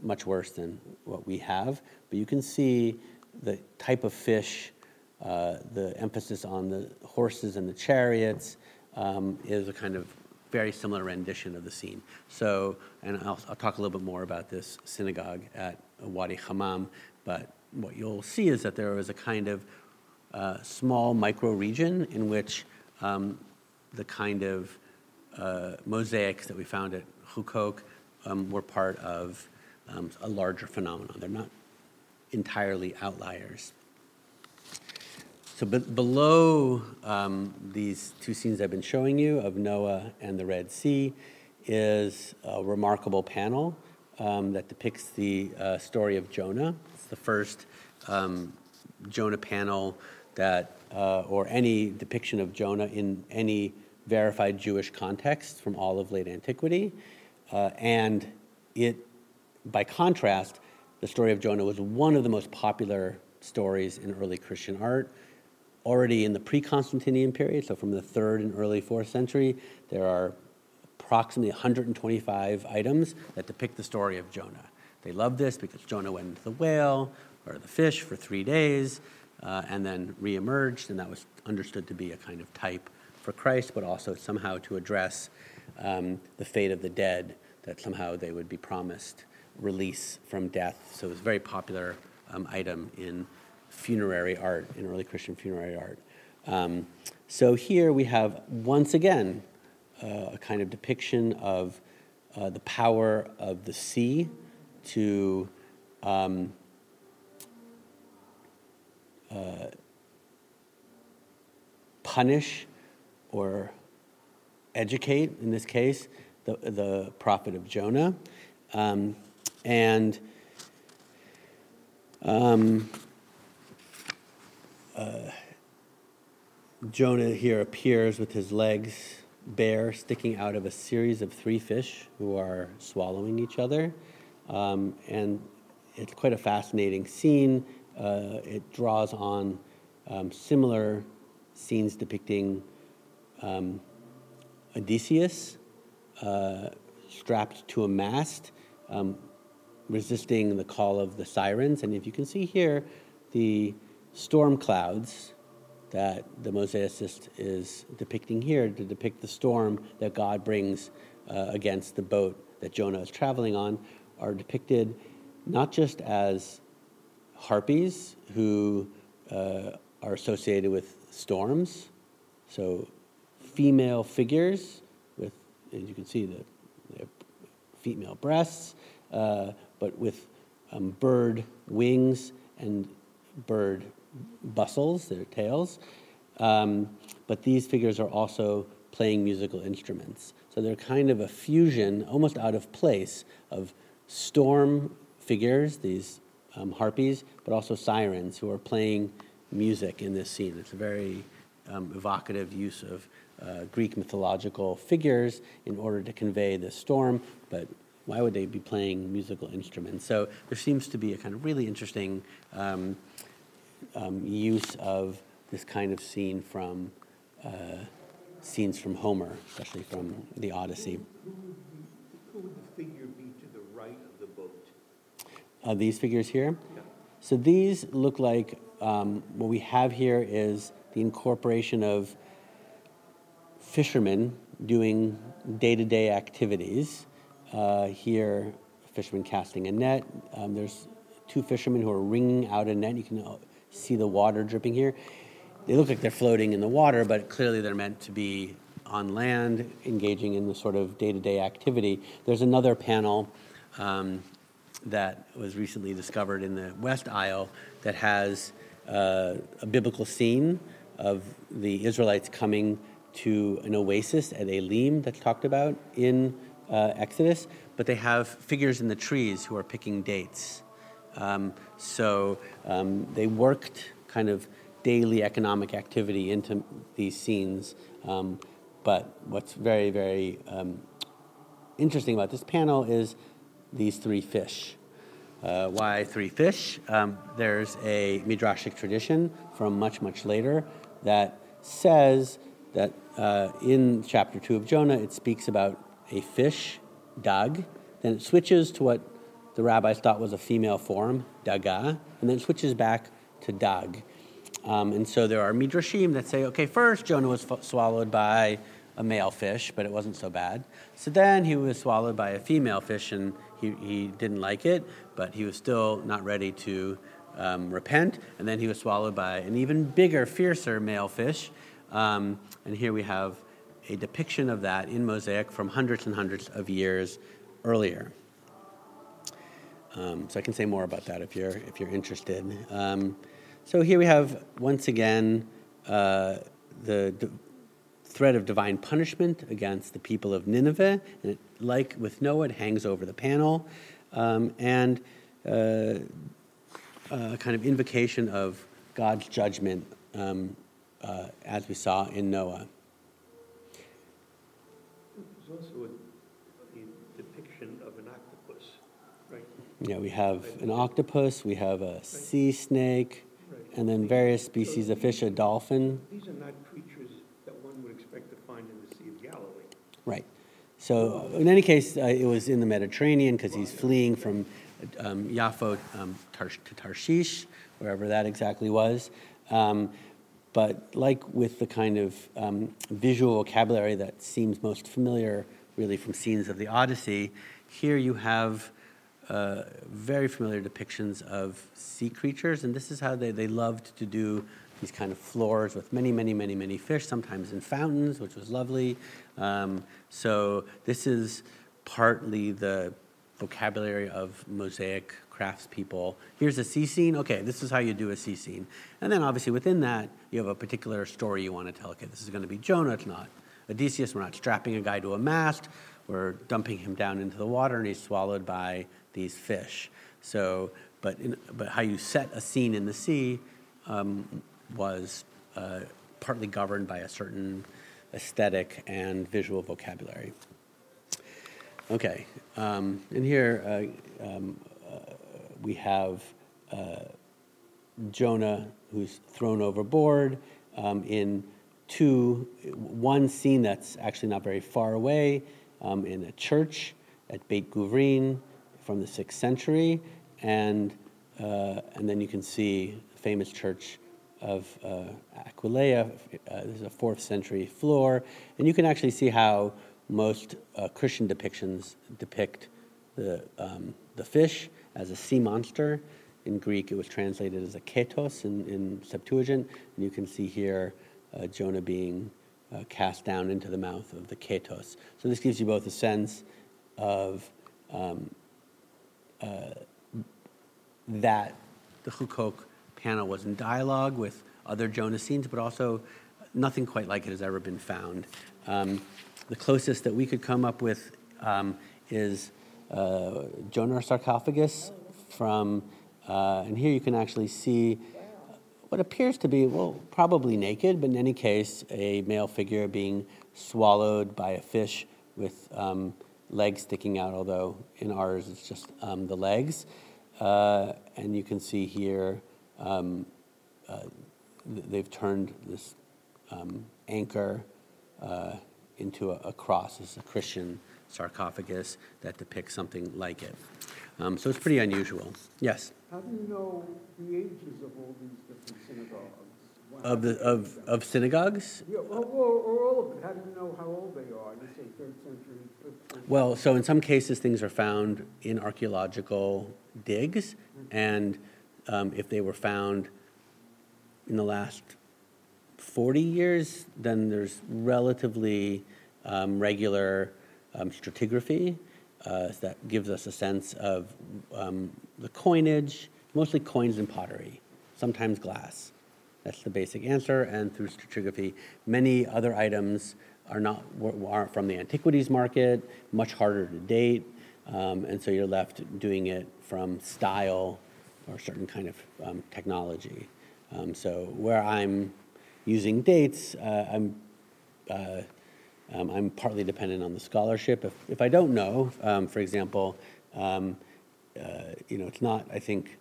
much worse than what we have. But you can see the type of fish, uh, the emphasis on the horses and the chariots um, is a kind of very similar rendition of the scene. So, and I'll, I'll talk a little bit more about this synagogue at Wadi Hammam, but what you'll see is that there was a kind of uh, small micro region in which um, the kind of uh, mosaics that we found at Huqoq um, were part of um, a larger phenomenon. They're not entirely outliers. So be- below um, these two scenes I've been showing you of Noah and the Red Sea is a remarkable panel um, that depicts the uh, story of Jonah. It's the first um, Jonah panel that, uh, or any depiction of Jonah in any verified Jewish context from all of late antiquity. Uh, and it, by contrast, the story of Jonah was one of the most popular stories in early Christian art already in the pre Constantinian period, so from the third and early fourth century, there are approximately 125 items that depict the story of Jonah. They love this because Jonah went into the whale or the fish for three days uh, and then reemerged, and that was understood to be a kind of type for Christ, but also somehow to address um, the fate of the dead that somehow they would be promised release from death. So it was a very popular um, item in funerary art, in early Christian funerary art. Um, so here we have once again uh, a kind of depiction of uh, the power of the sea to um, uh, punish or educate, in this case, the, the prophet of Jonah. Um, and um, uh, Jonah here appears with his legs bare, sticking out of a series of three fish who are swallowing each other. Um, and it's quite a fascinating scene. Uh, it draws on um, similar scenes depicting um, Odysseus uh, strapped to a mast, um, resisting the call of the sirens. And if you can see here, the storm clouds that the mosaicist is depicting here to depict the storm that God brings uh, against the boat that Jonah is traveling on are depicted not just as harpies who uh, are associated with storms, so female figures with, as you can see, the, female breasts, uh, but with um, bird wings and bird bustles, their tails. Um, but these figures are also playing musical instruments. So they're kind of a fusion, almost out of place, of storm figures, these um, harpies, but also sirens who are playing music in this scene. It's a very um, evocative use of uh, Greek mythological figures in order to convey the storm, but why would they be playing musical instruments? So there seems to be a kind of really interesting um, um, use of this kind of scene from uh, scenes from Homer, especially from the Odyssey. Who would, be, who would the figure be to the right of the boat? Uh, these figures here. Yeah. So these look like um, what we have here is the incorporation of fishermen doing day-to-day activities. Uh, here, fishermen casting a net. Um, there's two fishermen who are wringing out a net. You can uh, see the water dripping here. They look like they're floating in the water, but clearly they're meant to be on land, engaging in the sort of day-to-day activity. There's another panel um, that was recently discovered in the West Aisle that has uh, a biblical scene of the Israelites coming to an oasis at Elim that's talked about in uh, Exodus, but they have figures in the trees who are picking dates. Um, so um, they worked kind of daily economic activity into these scenes. Um, but what's very, very um, interesting about this panel is these three fish. Uh, why three fish? Um, there's a midrashic tradition from much, much later that says that uh, in chapter 2 of Jonah, it speaks about a fish, dag. Then it switches to what the rabbis thought was a female form, daga, and then switches back to dag. Um, and so there are midrashim that say, okay, first Jonah was swallowed by a male fish, but it wasn't so bad. So then he was swallowed by a female fish, and he, he didn't like it, but he was still not ready to um, repent. And then he was swallowed by an even bigger, fiercer male fish. Um, and here we have a depiction of that in Mosaic from hundreds and hundreds of years earlier. Um, so I can say more about that if you're if you're interested. Um, so here we have once again uh, the d- threat of divine punishment against the people of Nineveh, and it, like with Noah, it hangs over the panel, um, and uh, a kind of invocation of God's judgment, um, uh, as we saw in Noah. There's also a, a depiction of an octopus, right? Yeah, we have an octopus, we have a sea snake, and then various species of fish, a dolphin. These are not creatures that one would expect to find in the Sea of Galilee. Right. So in any case, uh, it was in the Mediterranean because he's fleeing from um, Yaffo um, Tar- to Tarshish, wherever that exactly was. Um, but like with the kind of um, visual vocabulary that seems most familiar, really from scenes of the Odyssey, here you have uh, very familiar depictions of sea creatures, and this is how they, they loved to do these kind of floors with many, many, many, many fish, sometimes in fountains, which was lovely. Um, so this is partly the vocabulary of mosaic craftspeople. Here's a sea scene. Okay, this is how you do a sea scene. And then obviously within that, you have a particular story you want to tell. Okay, this is going to be Jonah. It's not Odysseus. We're not strapping a guy to a mast. We're dumping him down into the water, and he's swallowed by these fish. So, but in, but how you set a scene in the sea um, was uh, partly governed by a certain aesthetic and visual vocabulary. Okay, um, and here uh, um, uh, we have uh, Jonah who's thrown overboard um, in two, one scene that's actually not very far away um, in a church at Beit Guvrin from the sixth century, and uh, and then you can see the famous church of uh, Aquileia. Uh, this is a fourth century floor, and you can actually see how most Christian depictions depict the, um, the fish as a sea monster. In Greek, it was translated as a ketos in, in Septuagint, and you can see here uh, Jonah being uh, cast down into the mouth of the ketos. So this gives you both a sense of um, that the Huqoq panel was in dialogue with other Jonah scenes, but also nothing quite like it has ever been found. Um, the closest that we could come up with um, is uh, Jonah sarcophagus from, uh, and here you can actually see what appears to be, well, probably naked, but in any case, a male figure being swallowed by a fish with um, legs sticking out, although in ours it's just um, the legs. Uh, and you can see here um, uh, they've turned this um, anchor uh, into a, a, cross. It's a Christian sarcophagus that depicts something like it. Um, so it's pretty unusual. Yes? How do you know the ages of all these different synagogues? Of, the, of, of synagogues? Yeah, or, or, all of it. How do you know how old they are? You say third century, century. Well, so in some cases, things are found in archaeological digs, and um, if they were found in the last 40 years, then there's relatively um, regular um, stratigraphy uh, that gives us a sense of um, the coinage, mostly coins and pottery, sometimes glass. That's the basic answer. And through stratigraphy, many other items are not aren't from the antiquities market, much harder to date, um, and so you're left doing it from style or certain kind of um, technology. Um, so where I'm using dates, uh, I'm uh, um, I'm partly dependent on the scholarship. If, if I don't know, um, for example, um, uh, you know, it's not, I think,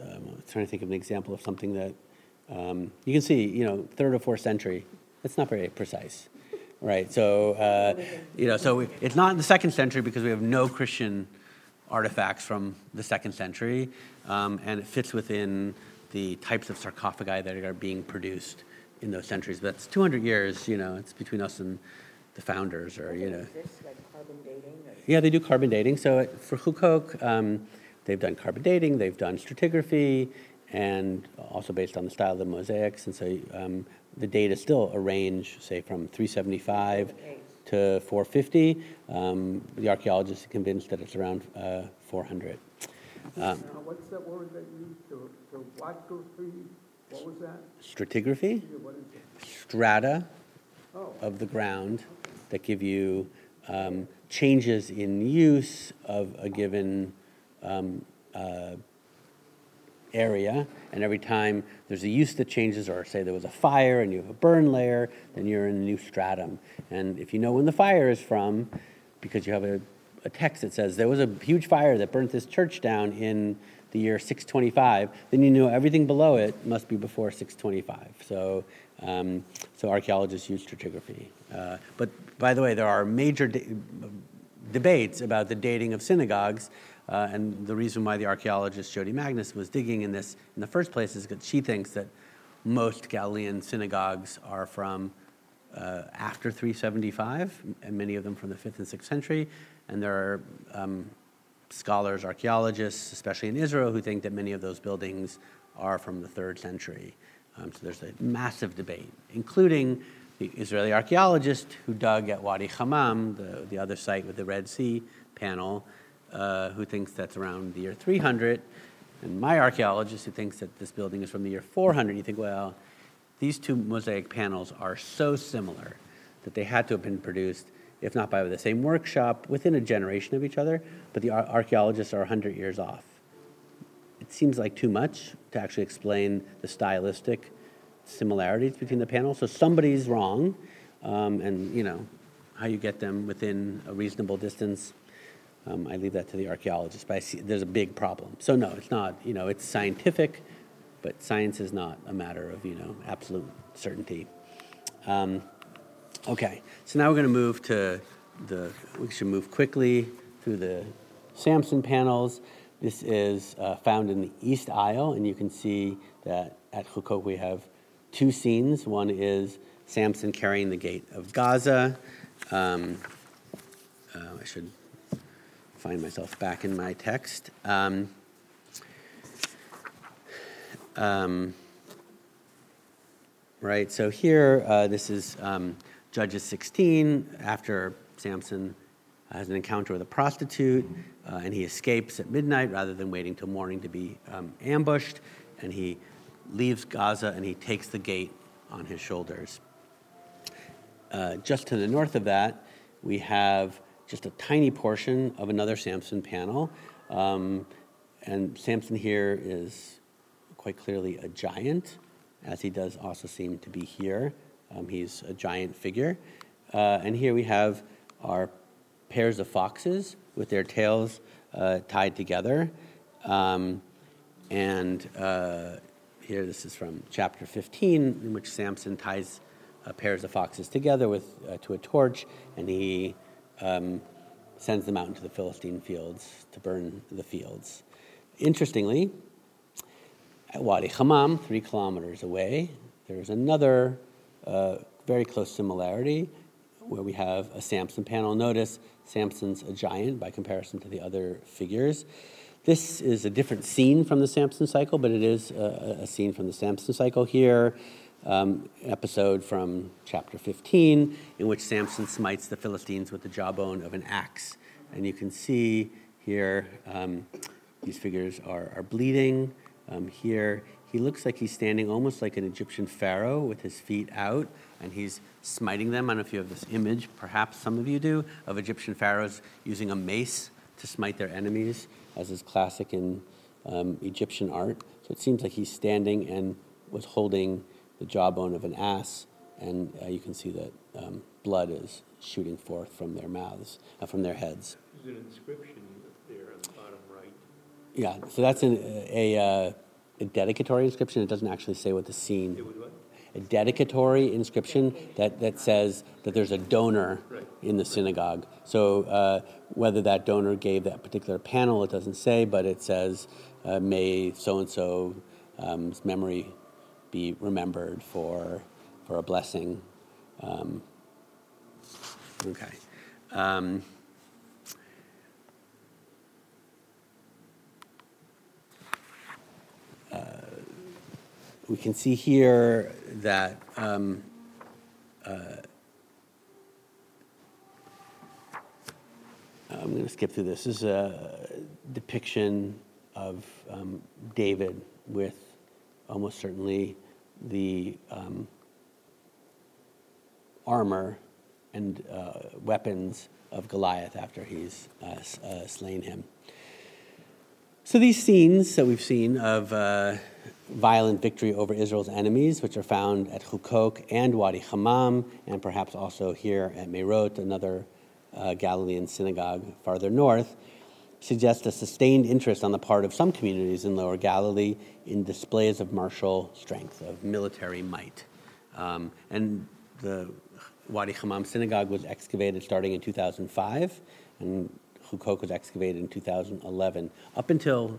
um, uh, I'm trying to think of an example of something that um, you can see, you know, third or fourth century. That's not very precise, right? So, uh, you know, so we, it's not in the second century because we have no Christian artifacts from the second century, um, and it fits within the types of sarcophagi that are being produced in those centuries. But it's 200 years, you know, it's between us and the founders, or, you know. Is like carbon dating? or- Yeah, they do carbon dating. So it- for Huqoq, um, they've done carbon dating, they've done stratigraphy, and also based on the style of the mosaics. And so um, the data still a range, say, from 375 Okay. to 450. Um, the archaeologists are convinced that it's around uh, 400. Now, what's that word that you used, to, to what? What was that? Stratigraphy, Yeah, What is it? strata Oh, of the ground that give you um, changes in use of a given um, uh, area. And every time there's a use that changes, or say there was a fire and you have a burn layer, then you're in a new stratum. And if you know when the fire is from, because you have a, a text that says there was a huge fire that burnt this church down in the year 625, then you know everything below it must be before 625. So, um, so archaeologists use stratigraphy. Uh, but by the way, there are major de- debates about the dating of synagogues. Uh, and the reason why the archaeologist Jodi Magness was digging in this in the first place is because she thinks that most Galilean synagogues are from uh, after 375, and many of them from the 5th and 6th century. And there are um, scholars, archaeologists, especially in Israel, who think that many of those buildings are from the third century. Um, so there's a massive debate, including the Israeli archaeologist who dug at Wadi Hammam, the, the other site with the Red Sea panel, who thinks that's around the year 300, and my archaeologist who thinks that this building is from the year 400. You think, well, these two mosaic panels are so similar that they had to have been produced, if not by the same workshop, within a generation of each other, but the ar- archaeologists are 100 years off. It seems like too much to actually explain the stylistic similarities between the panels. So somebody's wrong, um, and you know how you get them within a reasonable distance. Um, I leave that to the archaeologists, but I see there's a big problem. So no, it's not. You know, it's scientific, but science is not a matter of you know absolute certainty. Um, okay, so now we're going to move to the. We should move quickly through the Samson panels. This is uh, found in the east aisle, and you can see that at Huqoq we have two scenes. One is Samson carrying the gate of Gaza. Um, uh, I should find myself back in my text. Um, um, right, so here, uh, this is um, Judges 16, after Samson has an encounter with a prostitute, uh, and he escapes at midnight rather than waiting till morning to be um, ambushed, and he leaves Gaza and he takes the gate on his shoulders. Uh, just to the north of that, we have just a tiny portion of another Samson panel. Um, and Samson here is quite clearly a giant, as he does also seem to be here. Um, he's a giant figure. Uh, and here we have our pairs of foxes with their tails uh, tied together. Um, and uh, here, this is from chapter 15, in which Samson ties uh, pairs of foxes together with, uh, to a torch, and he um, sends them out into the Philistine fields to burn the fields. Interestingly, at Wadi Hammam, three kilometers away, there's another uh, very close similarity where we have a Samson panel. Notice Samson's a giant by comparison to the other figures. This is a different scene from the Samson cycle, but it is a, a scene from the Samson cycle here. Um, episode from chapter 15, in which Samson smites the Philistines with the jawbone of an axe. And you can see here um, these figures are, are bleeding. Um, here, he looks like he's standing almost like an Egyptian pharaoh with his feet out, and he's smiting them. I don't know if you have this image, perhaps some of you do, of Egyptian pharaohs using a mace to smite their enemies as is classic in um, Egyptian art. So it seems like he's standing and was holding the jawbone of an ass, and uh, you can see that um, blood is shooting forth from their mouths, uh, from their heads. There's an inscription there on the bottom right. Yeah, so that's an, a, a, a dedicatory inscription. It doesn't actually say what the scene. It would what? A dedicatory inscription that, that says that there's a donor Right. in the synagogue. So uh, whether that donor gave that particular panel, it doesn't say, but it says, uh, may so and so's memory be remembered for, for a blessing. Um, okay. Um, uh, we can see here that um, uh, I'm going to skip through this. This is a depiction of um, David with almost certainly the um, armor and uh, weapons of Goliath after he's uh, uh, slain him. So these scenes that we've seen of uh, violent victory over Israel's enemies, which are found at Huqoq and Wadi Hammam, and perhaps also here at Meirot, another uh, Galilean synagogue farther north, suggest a sustained interest on the part of some communities in Lower Galilee in displays of martial strength, of military might. Um, and the Wadi Hammam synagogue was excavated starting in 2005, and Huqoq was excavated in 2011. Up until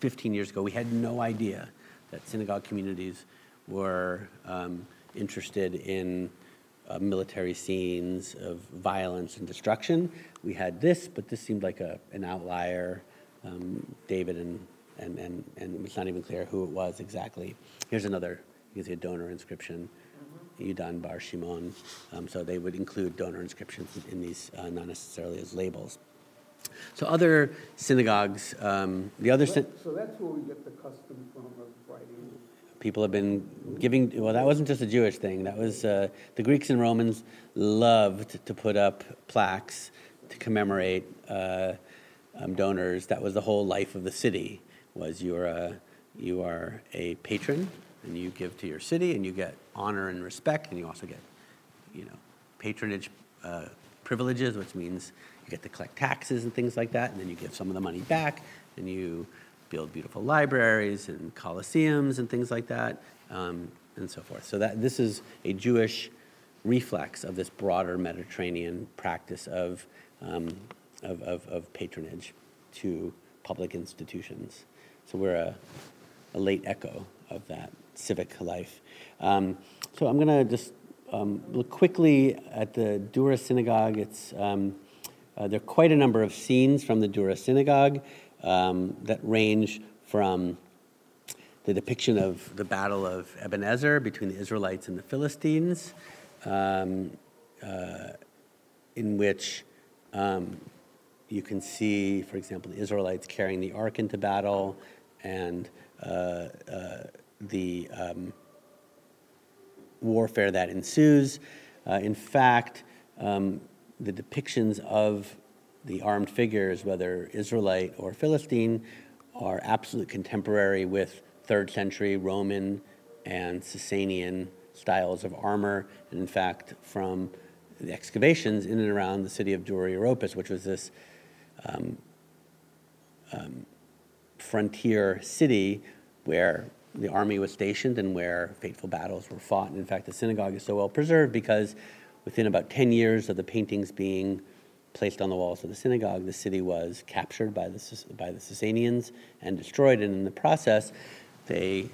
15 years ago, we had no idea that synagogue communities were um, interested in uh, military scenes of violence and destruction. We had this, but this seemed like a, an outlier. Um, David and, and, and, and it's not even clear who it was exactly. Here's another, you can see a donor inscription, Yudan Bar Shimon. Um, so they would include donor inscriptions in these, uh, not necessarily as labels. So other synagogues, um, the other syn- So that's where we get the custom from. People have been giving well that wasn't just a jewish thing. That was uh, the greeks and romans loved to put up plaques to commemorate uh, um, donors. That was the whole life of the city was you're a, you are a patron and you give to your city and you get honor and respect and you also get you know patronage uh, privileges which means you get to collect taxes and things like that. And then you give some of the money back and you build beautiful libraries and coliseums and things like that, um, and so forth. So that this is a Jewish reflex of this broader Mediterranean practice of, um, of, of, of, patronage to public institutions. So we're a, a late echo of that civic life. Um, so I'm going to just um, look quickly at the Dura Synagogue. It's um, uh, there are quite a number of scenes from the Dura Synagogue um, that range from the depiction of the Battle of Ebenezer between the Israelites and the Philistines, um, uh, in which um, you can see, for example, the Israelites carrying the ark into battle and uh, uh, the um, warfare that ensues. Uh, in fact, um, the depictions of the armed figures, whether Israelite or Philistine, are absolute contemporary with third century Roman and Sasanian styles of armor. And in fact, from the excavations in and around the city of Dura Europos, which was this um, um, frontier city where the army was stationed and where fateful battles were fought. And in fact, the synagogue is so well preserved because within about 10 years of the paintings being placed on the walls of the synagogue. The city was captured by the, by the Sasanians and destroyed, and in the process, they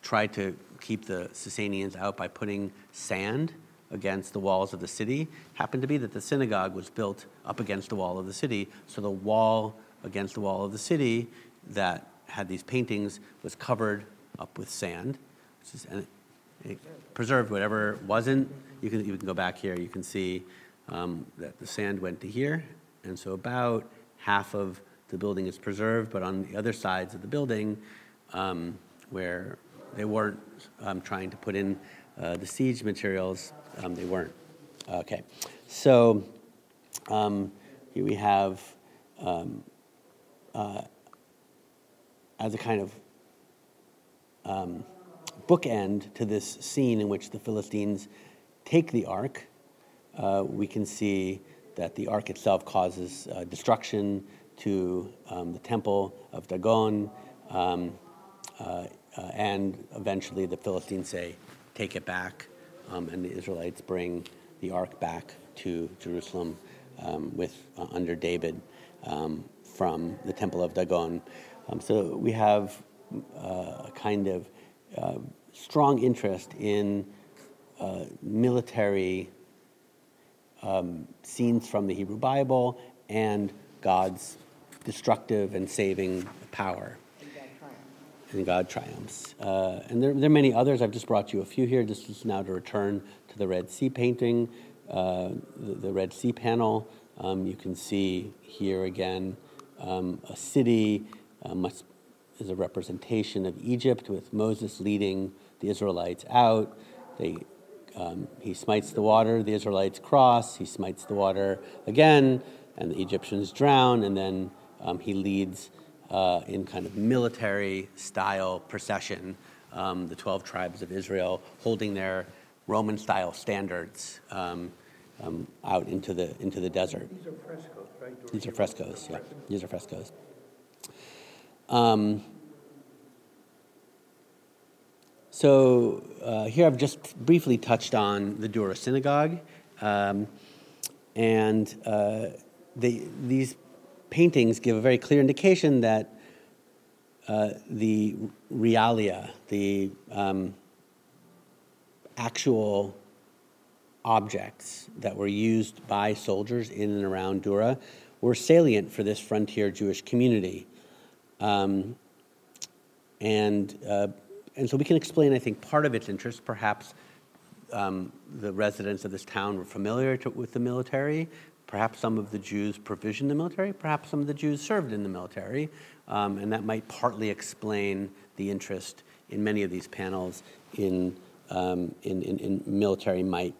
tried to keep the Sasanians out by putting sand against the walls of the city. Happened to be that the synagogue was built up against the wall of the city, so the wall against the wall of the city that had these paintings was covered up with sand, and it preserved whatever wasn't. You can, you can go back here, you can see um, that the sand went to here, and so about half of the building is preserved, but on the other sides of the building, um, where they weren't um, trying to put in uh, the siege materials, um, they weren't. Okay, so um, here we have, um, uh, as a kind of bookend to this scene in which the Philistines take the ark uh, we can see that the ark itself causes uh, destruction to um, the temple of Dagon, um, uh, uh, and eventually the Philistines say, take it back, um, and the Israelites bring the ark back to Jerusalem um, with uh, under David um, from the temple of Dagon. Um, so we have a kind of strong interest in military um, scenes from the Hebrew Bible and God's destructive and saving power. And God triumphs. Uh, and there, there, are many others. I've just brought you a few here. This is now to return to the Red Sea painting, uh, the, the, Red Sea panel. Um, you can see here again um, a city uh, is a representation of Egypt with Moses leading the Israelites out. They um, he smites the water, the Israelites cross, he smites the water again, and the Egyptians drown, and then um, he leads uh, in kind of military style procession um, the 12 tribes of Israel holding their Roman style standards um, um, out into the, into the desert. These are frescoes, right? These are frescoes, yeah. These are frescoes. Um, So uh, here I've just briefly touched on the Dura Synagogue, um, and uh, they, these paintings give a very clear indication that uh, the realia, the um, actual objects that were used by soldiers in and around Dura were salient for this frontier Jewish community. Um, and, uh, and so we can explain, I think, part of its interest. Perhaps um, the residents of this town were familiar to, with the military. Perhaps some of the Jews provisioned the military. Perhaps some of the Jews served in the military. Um, and that might partly explain the interest in many of these panels in, um, in, in, in, military might.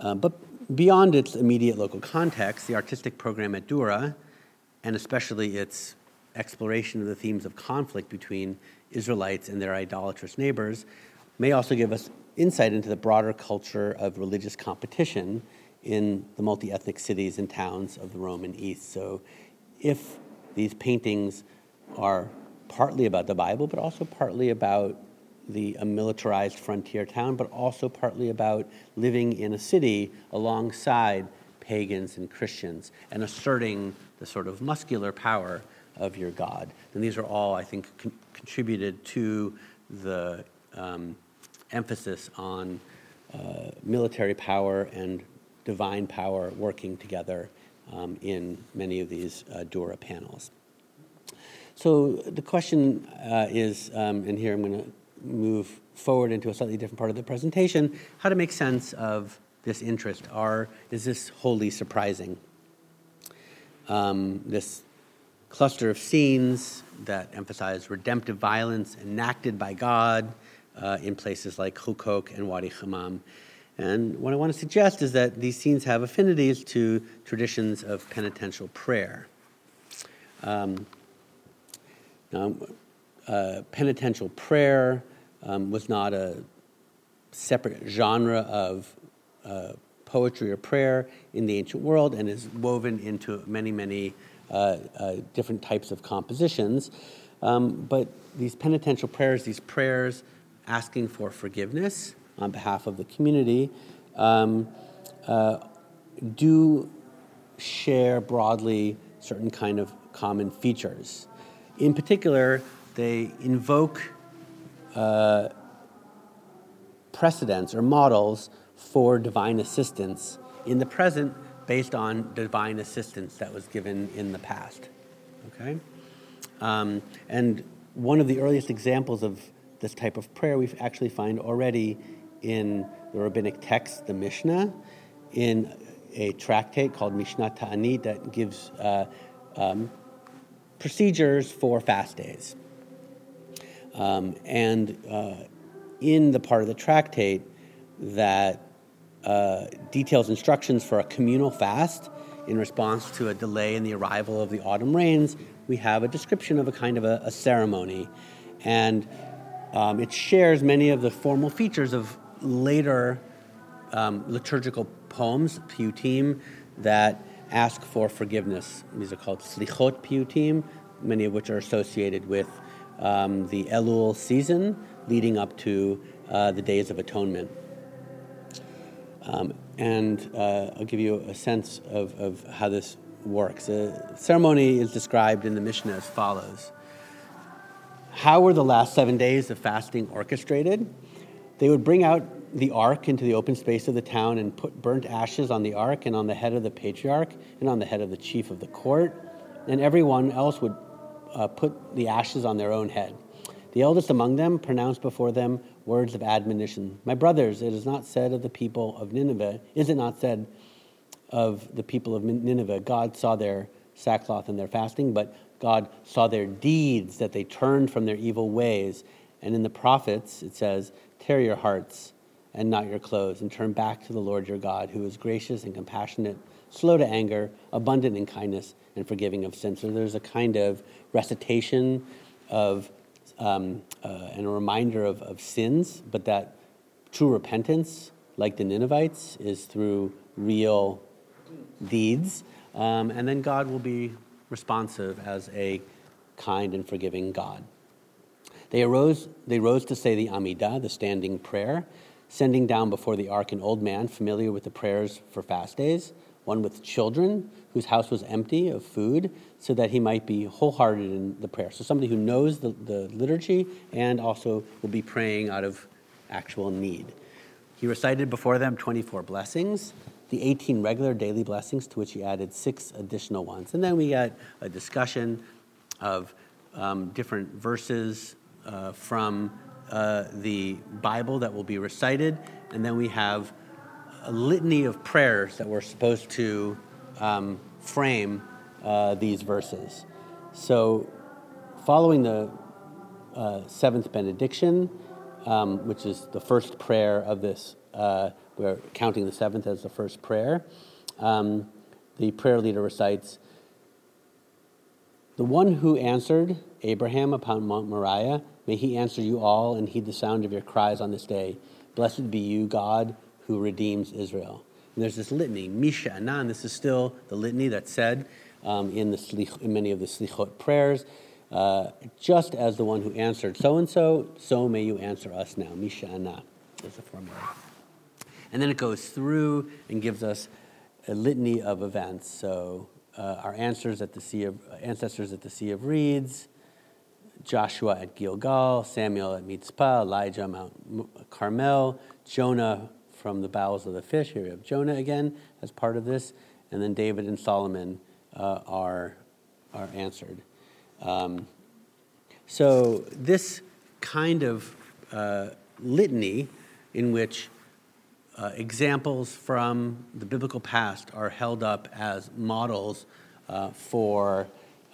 Uh, but beyond its immediate local context, the artistic program at Dura, and especially its exploration of the themes of conflict between Israelites and their idolatrous neighbors, may also give us insight into the broader culture of religious competition in the multi ethnic cities and towns of the Roman East. So, if these paintings are partly about the Bible, but also partly about the a militarized frontier town, but also partly about living in a city alongside pagans and Christians and asserting the sort of muscular power of your God. And these are all, I think, con- contributed to the um, emphasis on uh, military power and divine power working together um, in many of these uh, Dura panels. So the question uh, is, um, and here I'm going to move forward into a slightly different part of the presentation, how to make sense of this interest. Are, is this wholly surprising? Um, this cluster of scenes that emphasize redemptive violence enacted by God uh, in places like Huqoq and Wadi Hammam. And what I want to suggest is that these scenes have affinities to traditions of penitential prayer. Um, now, uh, penitential prayer um, was not a separate genre of uh, poetry or prayer in the ancient world and is woven into many, many different types of compositions. Um, but these penitential prayers, these prayers asking for forgiveness on behalf of the community, um, uh, do share broadly certain kind of common features. In particular, they invoke uh, precedents or models for divine assistance in the present based on divine assistance that was given in the past. Okay? Um, and one of the earliest examples of this type of prayer we actually find already in the rabbinic text, the Mishnah, in a tractate called Mishnah Ta'anit that gives uh, um, procedures for fast days. Um, and uh, in the part of the tractate that uh, details instructions for a communal fast in response to a delay in the arrival of the autumn rains, we have a description of a kind of a, a ceremony. And um, it shares many of the formal features of later um, liturgical poems, piyutim, that ask for forgiveness. These are called slichot piyutim, many of which are associated with um, the Elul season leading up to uh, the Days of Atonement. Um, and uh, I'll give you a sense of, of how this works. The ceremony is described in the Mishnah as follows How were the last seven days of fasting orchestrated? They would bring out the ark into the open space of the town and put burnt ashes on the ark and on the head of the patriarch and on the head of the chief of the court. And everyone else would uh, put the ashes on their own head. The eldest among them pronounced before them words of admonition. My brothers, it is not said of the people of Nineveh, is it not said of the people of Nineveh, God saw their sackcloth and their fasting, but God saw their deeds, that they turned from their evil ways. And in the prophets, it says, Tear your hearts and not your clothes, and turn back to the Lord your God, who is gracious and compassionate, slow to anger, abundant in kindness, and forgiving of sin. So there's a kind of recitation of um, uh, and a reminder of, of sins, but that true repentance, like the Ninevites, is through real deeds. Um, and then God will be responsive as a kind and forgiving God. They arose, they rose to say the Amidah, the standing prayer, sending down before the ark an old man familiar with the prayers for fast days, one with children whose house was empty of food, so that he might be wholehearted in the prayer. So, somebody who knows the, the liturgy and also will be praying out of actual need. He recited before them 24 blessings, the 18 regular daily blessings, to which he added six additional ones. And then we got a discussion of um, different verses uh, from uh, the Bible that will be recited. And then we have a litany of prayers that we're supposed to um, frame uh, these verses. So, following the uh, seventh benediction, um, which is the first prayer of this, uh, we're counting the seventh as the first prayer. Um, the prayer leader recites The one who answered Abraham upon Mount Moriah, may he answer you all and heed the sound of your cries on this day. Blessed be you, God, who redeems Israel. And there's this litany, Mi She'anah. This is still the litany that's said um, in, the, in many of the Slichot prayers. Uh, just as the one who answered so and so, so may you answer us now. Mi She'anah is the formula. And then it goes through and gives us a litany of events. So uh, our answers at the sea of, ancestors at the Sea of Reeds, Joshua at Gilgal, Samuel at Mitzpah, Elijah Mount Carmel, Jonah from the bowels of the fish. Here we have Jonah again as part of this, and then David and Solomon uh, are, are answered. Um, so, this kind of uh, litany in which uh, examples from the biblical past are held up as models uh, for,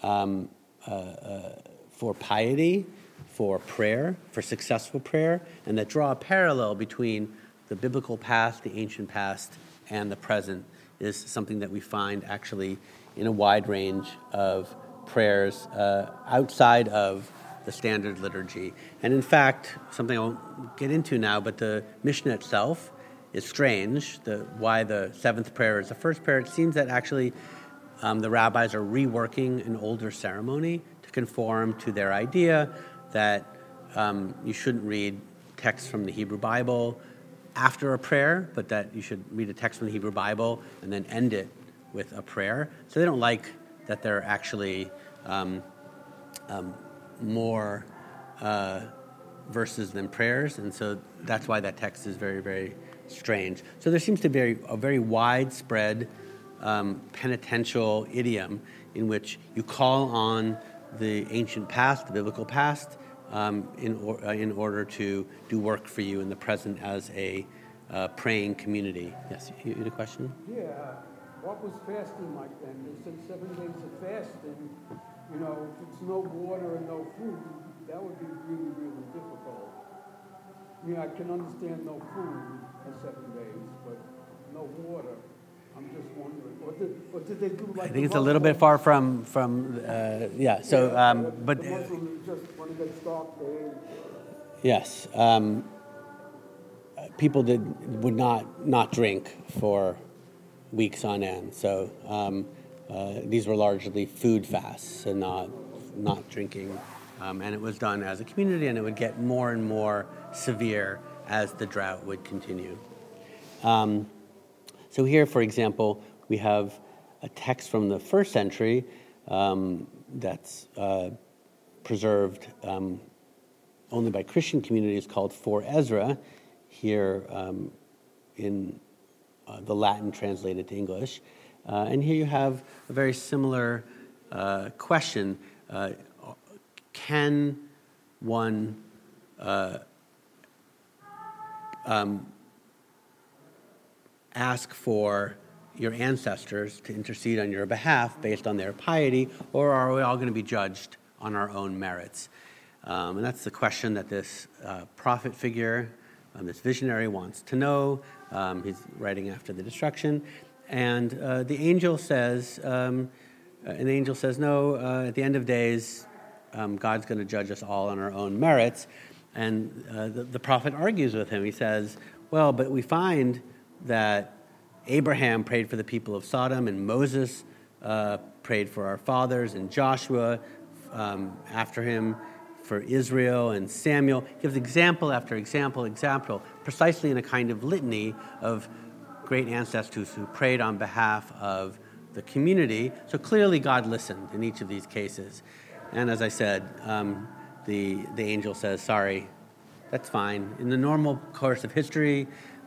um, uh, uh, for piety, for prayer, for successful prayer, and that draw a parallel between the biblical past, the ancient past, and the present is something that we find actually in a wide range of prayers uh, outside of the standard liturgy. And in fact, something I won't get into now, but the Mishnah itself is strange. The, why the seventh prayer is the first prayer. It seems that actually um, the rabbis are reworking an older ceremony to conform to their idea that um, you shouldn't read texts from the Hebrew Bible after a prayer, but that you should read a text from the Hebrew Bible and then end it with a prayer. So they don't like that they're actually um, um, more uh, verses than prayers, and so that's why that text is very, very strange. So there seems to be a very widespread um, penitential idiom in which you call on the ancient past, the biblical past, um, in, or, uh, in order to do work for you in the present as a uh, praying community. Yes, you, you had a question? Yeah, what was fasting like then? They said seven days of fasting. You know, if it's no water and no food, that would be really, really difficult. I mean, I can understand no food for seven days, but no water. I'm just wondering, what did, what did they do like? I think it's a little bit far from, from, uh, yeah, so, um, but. The Muslims just, when it gets dark, they. Yes, um, uh, people did, would not, not drink for weeks on end, so, um, uh, these were largely food fasts and not, not drinking. Um, and it was done as a community, and it would get more and more severe as the drought would continue. Um, so here, for example, we have a text from the first century um, that's uh, preserved um, only by Christian communities called 4 Ezra, here um, in uh, the Latin translated to English. Uh, and here you have a very similar uh, question uh, Can one uh, um, ask for your ancestors to intercede on your behalf based on their piety, or are we all going to be judged on our own merits? Um, and that's the question that this uh, prophet figure, um, this visionary, wants to know. Um, he's writing after the destruction. And uh, the angel says, um, an angel says, no, uh, at the end of days, um, God's going to judge us all on our own merits. And uh, the, the prophet argues with him. He says, well, but we find that Abraham prayed for the people of Sodom, and Moses uh, prayed for our fathers, and Joshua um, after him for Israel, and Samuel. gives example after example, example, precisely in a kind of litany of great ancestors who prayed on behalf of the community. So clearly, God listened in each of these cases. And as I said, um, the, the angel says, Sorry, that's fine. In the normal course of history,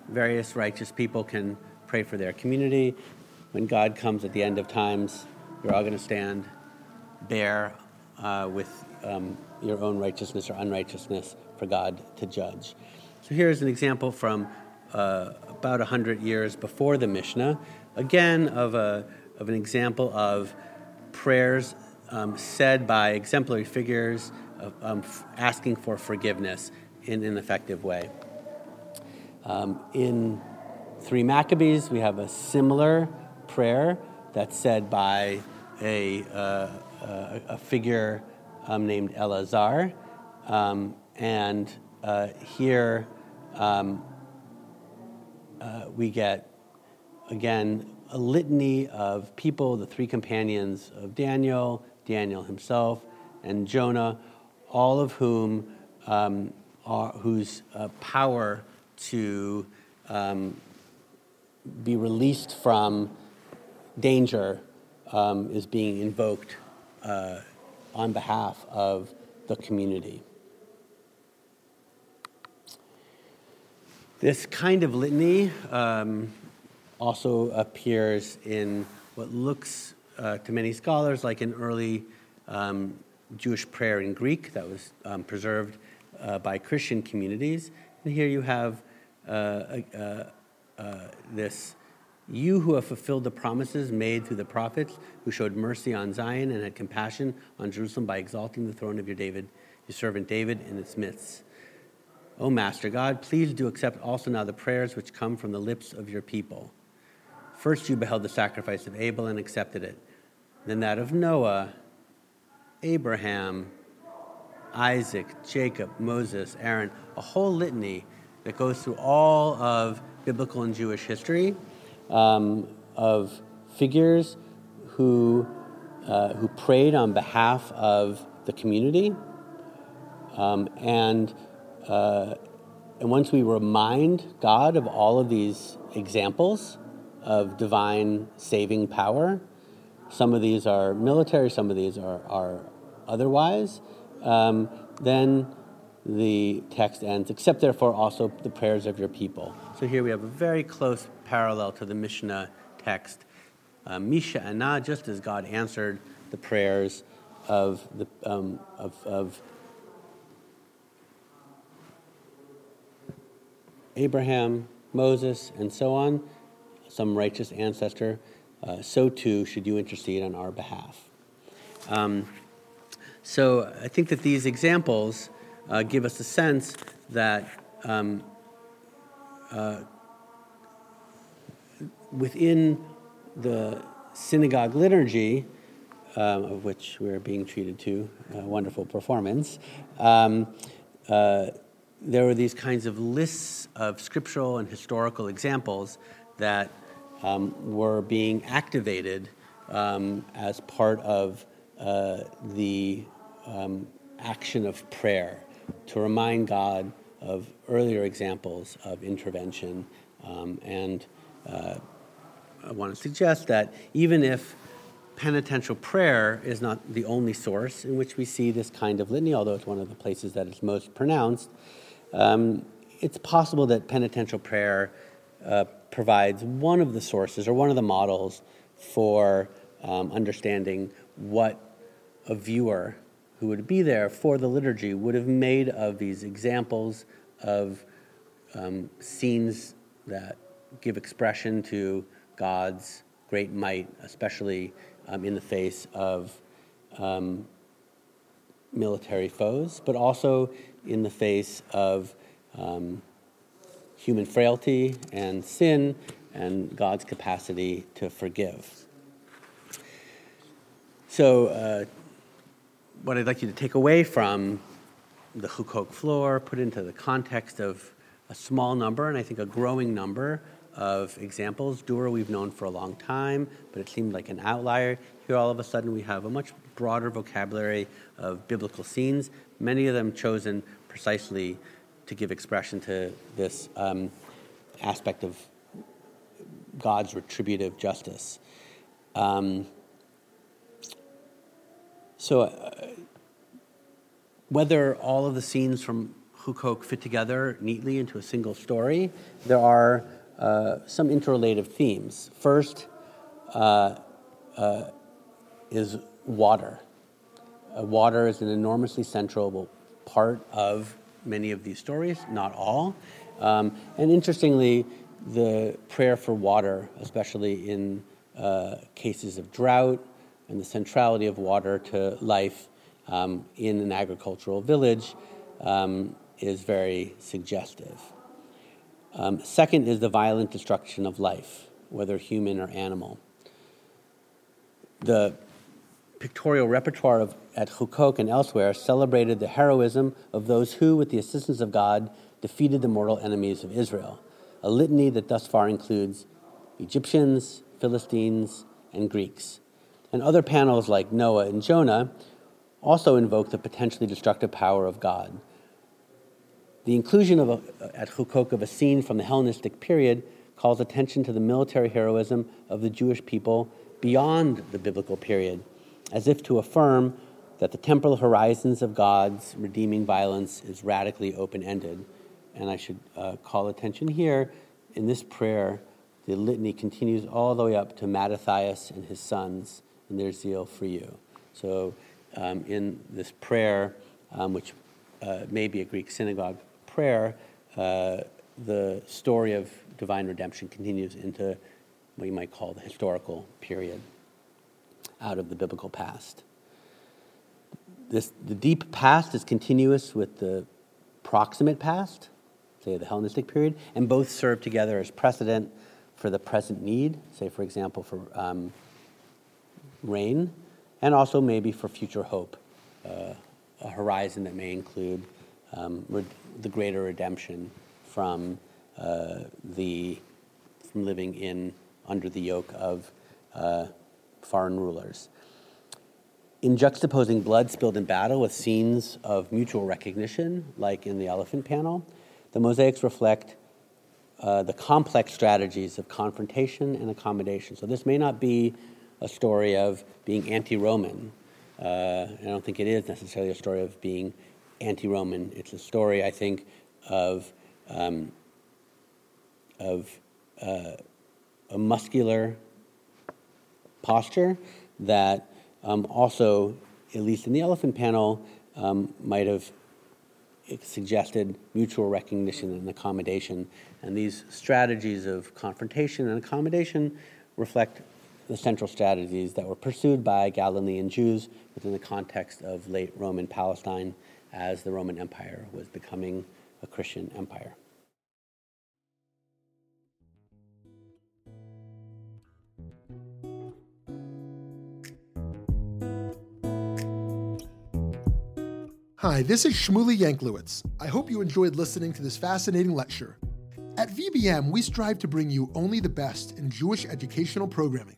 various righteous people can pray for their community. When God comes at the end of times, you're all going to stand bare uh, with um, your own righteousness or unrighteousness for God to judge. So here's an example from uh, about 100 years before the Mishnah, again, of, a, of an example of prayers um, said by exemplary figures of, um, f- asking for forgiveness in an effective way. Um, in 3 Maccabees, we have a similar prayer that's said by a, uh, a, a figure um, named Elazar. Um, and uh, here um, uh, we get, again, a litany of people, the three companions of Daniel, Daniel himself, and Jonah, all of whom um, are, whose uh, power to um, be released from danger um, is being invoked uh, on behalf of the community. This kind of litany um, also appears in what looks uh, to many scholars like an early um, Jewish prayer in Greek that was um, preserved uh, by Christian communities. And here you have uh, uh, this you who have fulfilled the promises made through the prophets, who showed mercy on Zion and had compassion on Jerusalem by exalting the throne of your David, your servant David, in its midst. O Master God, please do accept also now the prayers which come from the lips of your people. First, you beheld the sacrifice of Abel and accepted it, then that of Noah, Abraham, Isaac, Jacob, Moses, Aaron, a whole litany that goes through all of biblical and Jewish history um, of figures who, uh, who prayed on behalf of the community. Um, and, uh, and once we remind God of all of these examples of divine saving power, some of these are military, some of these are, are otherwise, um, then the text ends, except therefore also the prayers of your people. So here we have a very close parallel to the Mishnah text. Uh, Mi She'anah, just as God answered the prayers of, the, um, of, of Abraham, Moses, and so on, some righteous ancestor, uh, so too should you intercede on our behalf. Um, so I think that these examples uh, give us a sense that um, uh, within the synagogue liturgy, um, of which we're being treated to, a wonderful performance, um, uh, there were these kinds of lists of scriptural and historical examples that um, were being activated um, as part of uh, the um, action of prayer to remind God of earlier examples of intervention. Um, and uh, I want to suggest that even if penitential prayer is not the only source in which we see this kind of litany, although it's one of the places that is most pronounced, um, it's possible that penitential prayer uh, provides one of the sources or one of the models for um, understanding what a viewer who would be there for the liturgy would have made of these examples of um, scenes that give expression to God's great might, especially um, in the face of um, military foes, but also in the face of um, human frailty and sin and God's capacity to forgive. So, uh, what I'd like you to take away from the Huqoq floor, put into the context of a small number, and I think a growing number of examples. Dura we've known for a long time, but it seemed like an outlier. Here, all of a sudden, we have a much broader vocabulary of biblical scenes, many of them chosen precisely to give expression to this um, aspect of God's retributive justice. Um, so, uh, whether all of the scenes from Huqoq fit together neatly into a single story, there are uh, some interrelated themes. First uh, uh, is water. Uh, water is an enormously central part of many of these stories, not all. Um, and interestingly, the prayer for water, especially in uh, cases of drought, and the centrality of water to life um, in an agricultural village, um, is very suggestive. Um, second is the violent destruction of life, whether human or animal. The pictorial repertoire of, at Huqoq and elsewhere celebrated the heroism of those who, with the assistance of God, defeated the mortal enemies of Israel, a litany that thus far includes Egyptians, Philistines, and Greeks. And other panels like Noah and Jonah also invoke the potentially destructive power of God. The inclusion of a, at Huqoq of a scene from the Hellenistic period calls attention to the military heroism of the Jewish people beyond the biblical period, as if to affirm that the temporal horizons of God's redeeming violence is radically open ended. And I should uh, call attention here in this prayer, the litany continues all the way up to Mattathias and his sons and their zeal for you. So, um, in this prayer, um, which uh, may be a Greek synagogue prayer, uh, the story of divine redemption continues into what you might call the historical period out of the biblical past. This, the deep past is continuous with the proximate past, say the Hellenistic period, and both serve together as precedent for the present need, say, for example, for um, rain, and also maybe for future hope, uh, a horizon that may include um, the greater redemption from uh, the from living in under the yoke of uh, foreign rulers. In juxtaposing blood spilled in battle with scenes of mutual recognition, like in the elephant panel, the mosaics reflect uh, the complex strategies of confrontation and accommodation. So this may not be a story of being anti-Roman. Uh, I don't think it is necessarily a story of being anti-Roman. It's a story, I think, of um, of uh, a muscular posture that um, also, at least in the elephant panel, um, might have suggested mutual recognition and accommodation. And these strategies of confrontation and accommodation reflect the central strategies that were pursued by Galilean Jews within the context of late Roman Palestine as the Roman Empire was becoming a Christian empire. Hi, this is Shmuly Yanklowitz. I hope you enjoyed listening to this fascinating lecture. At VBM, we strive to bring you only the best in Jewish educational programming.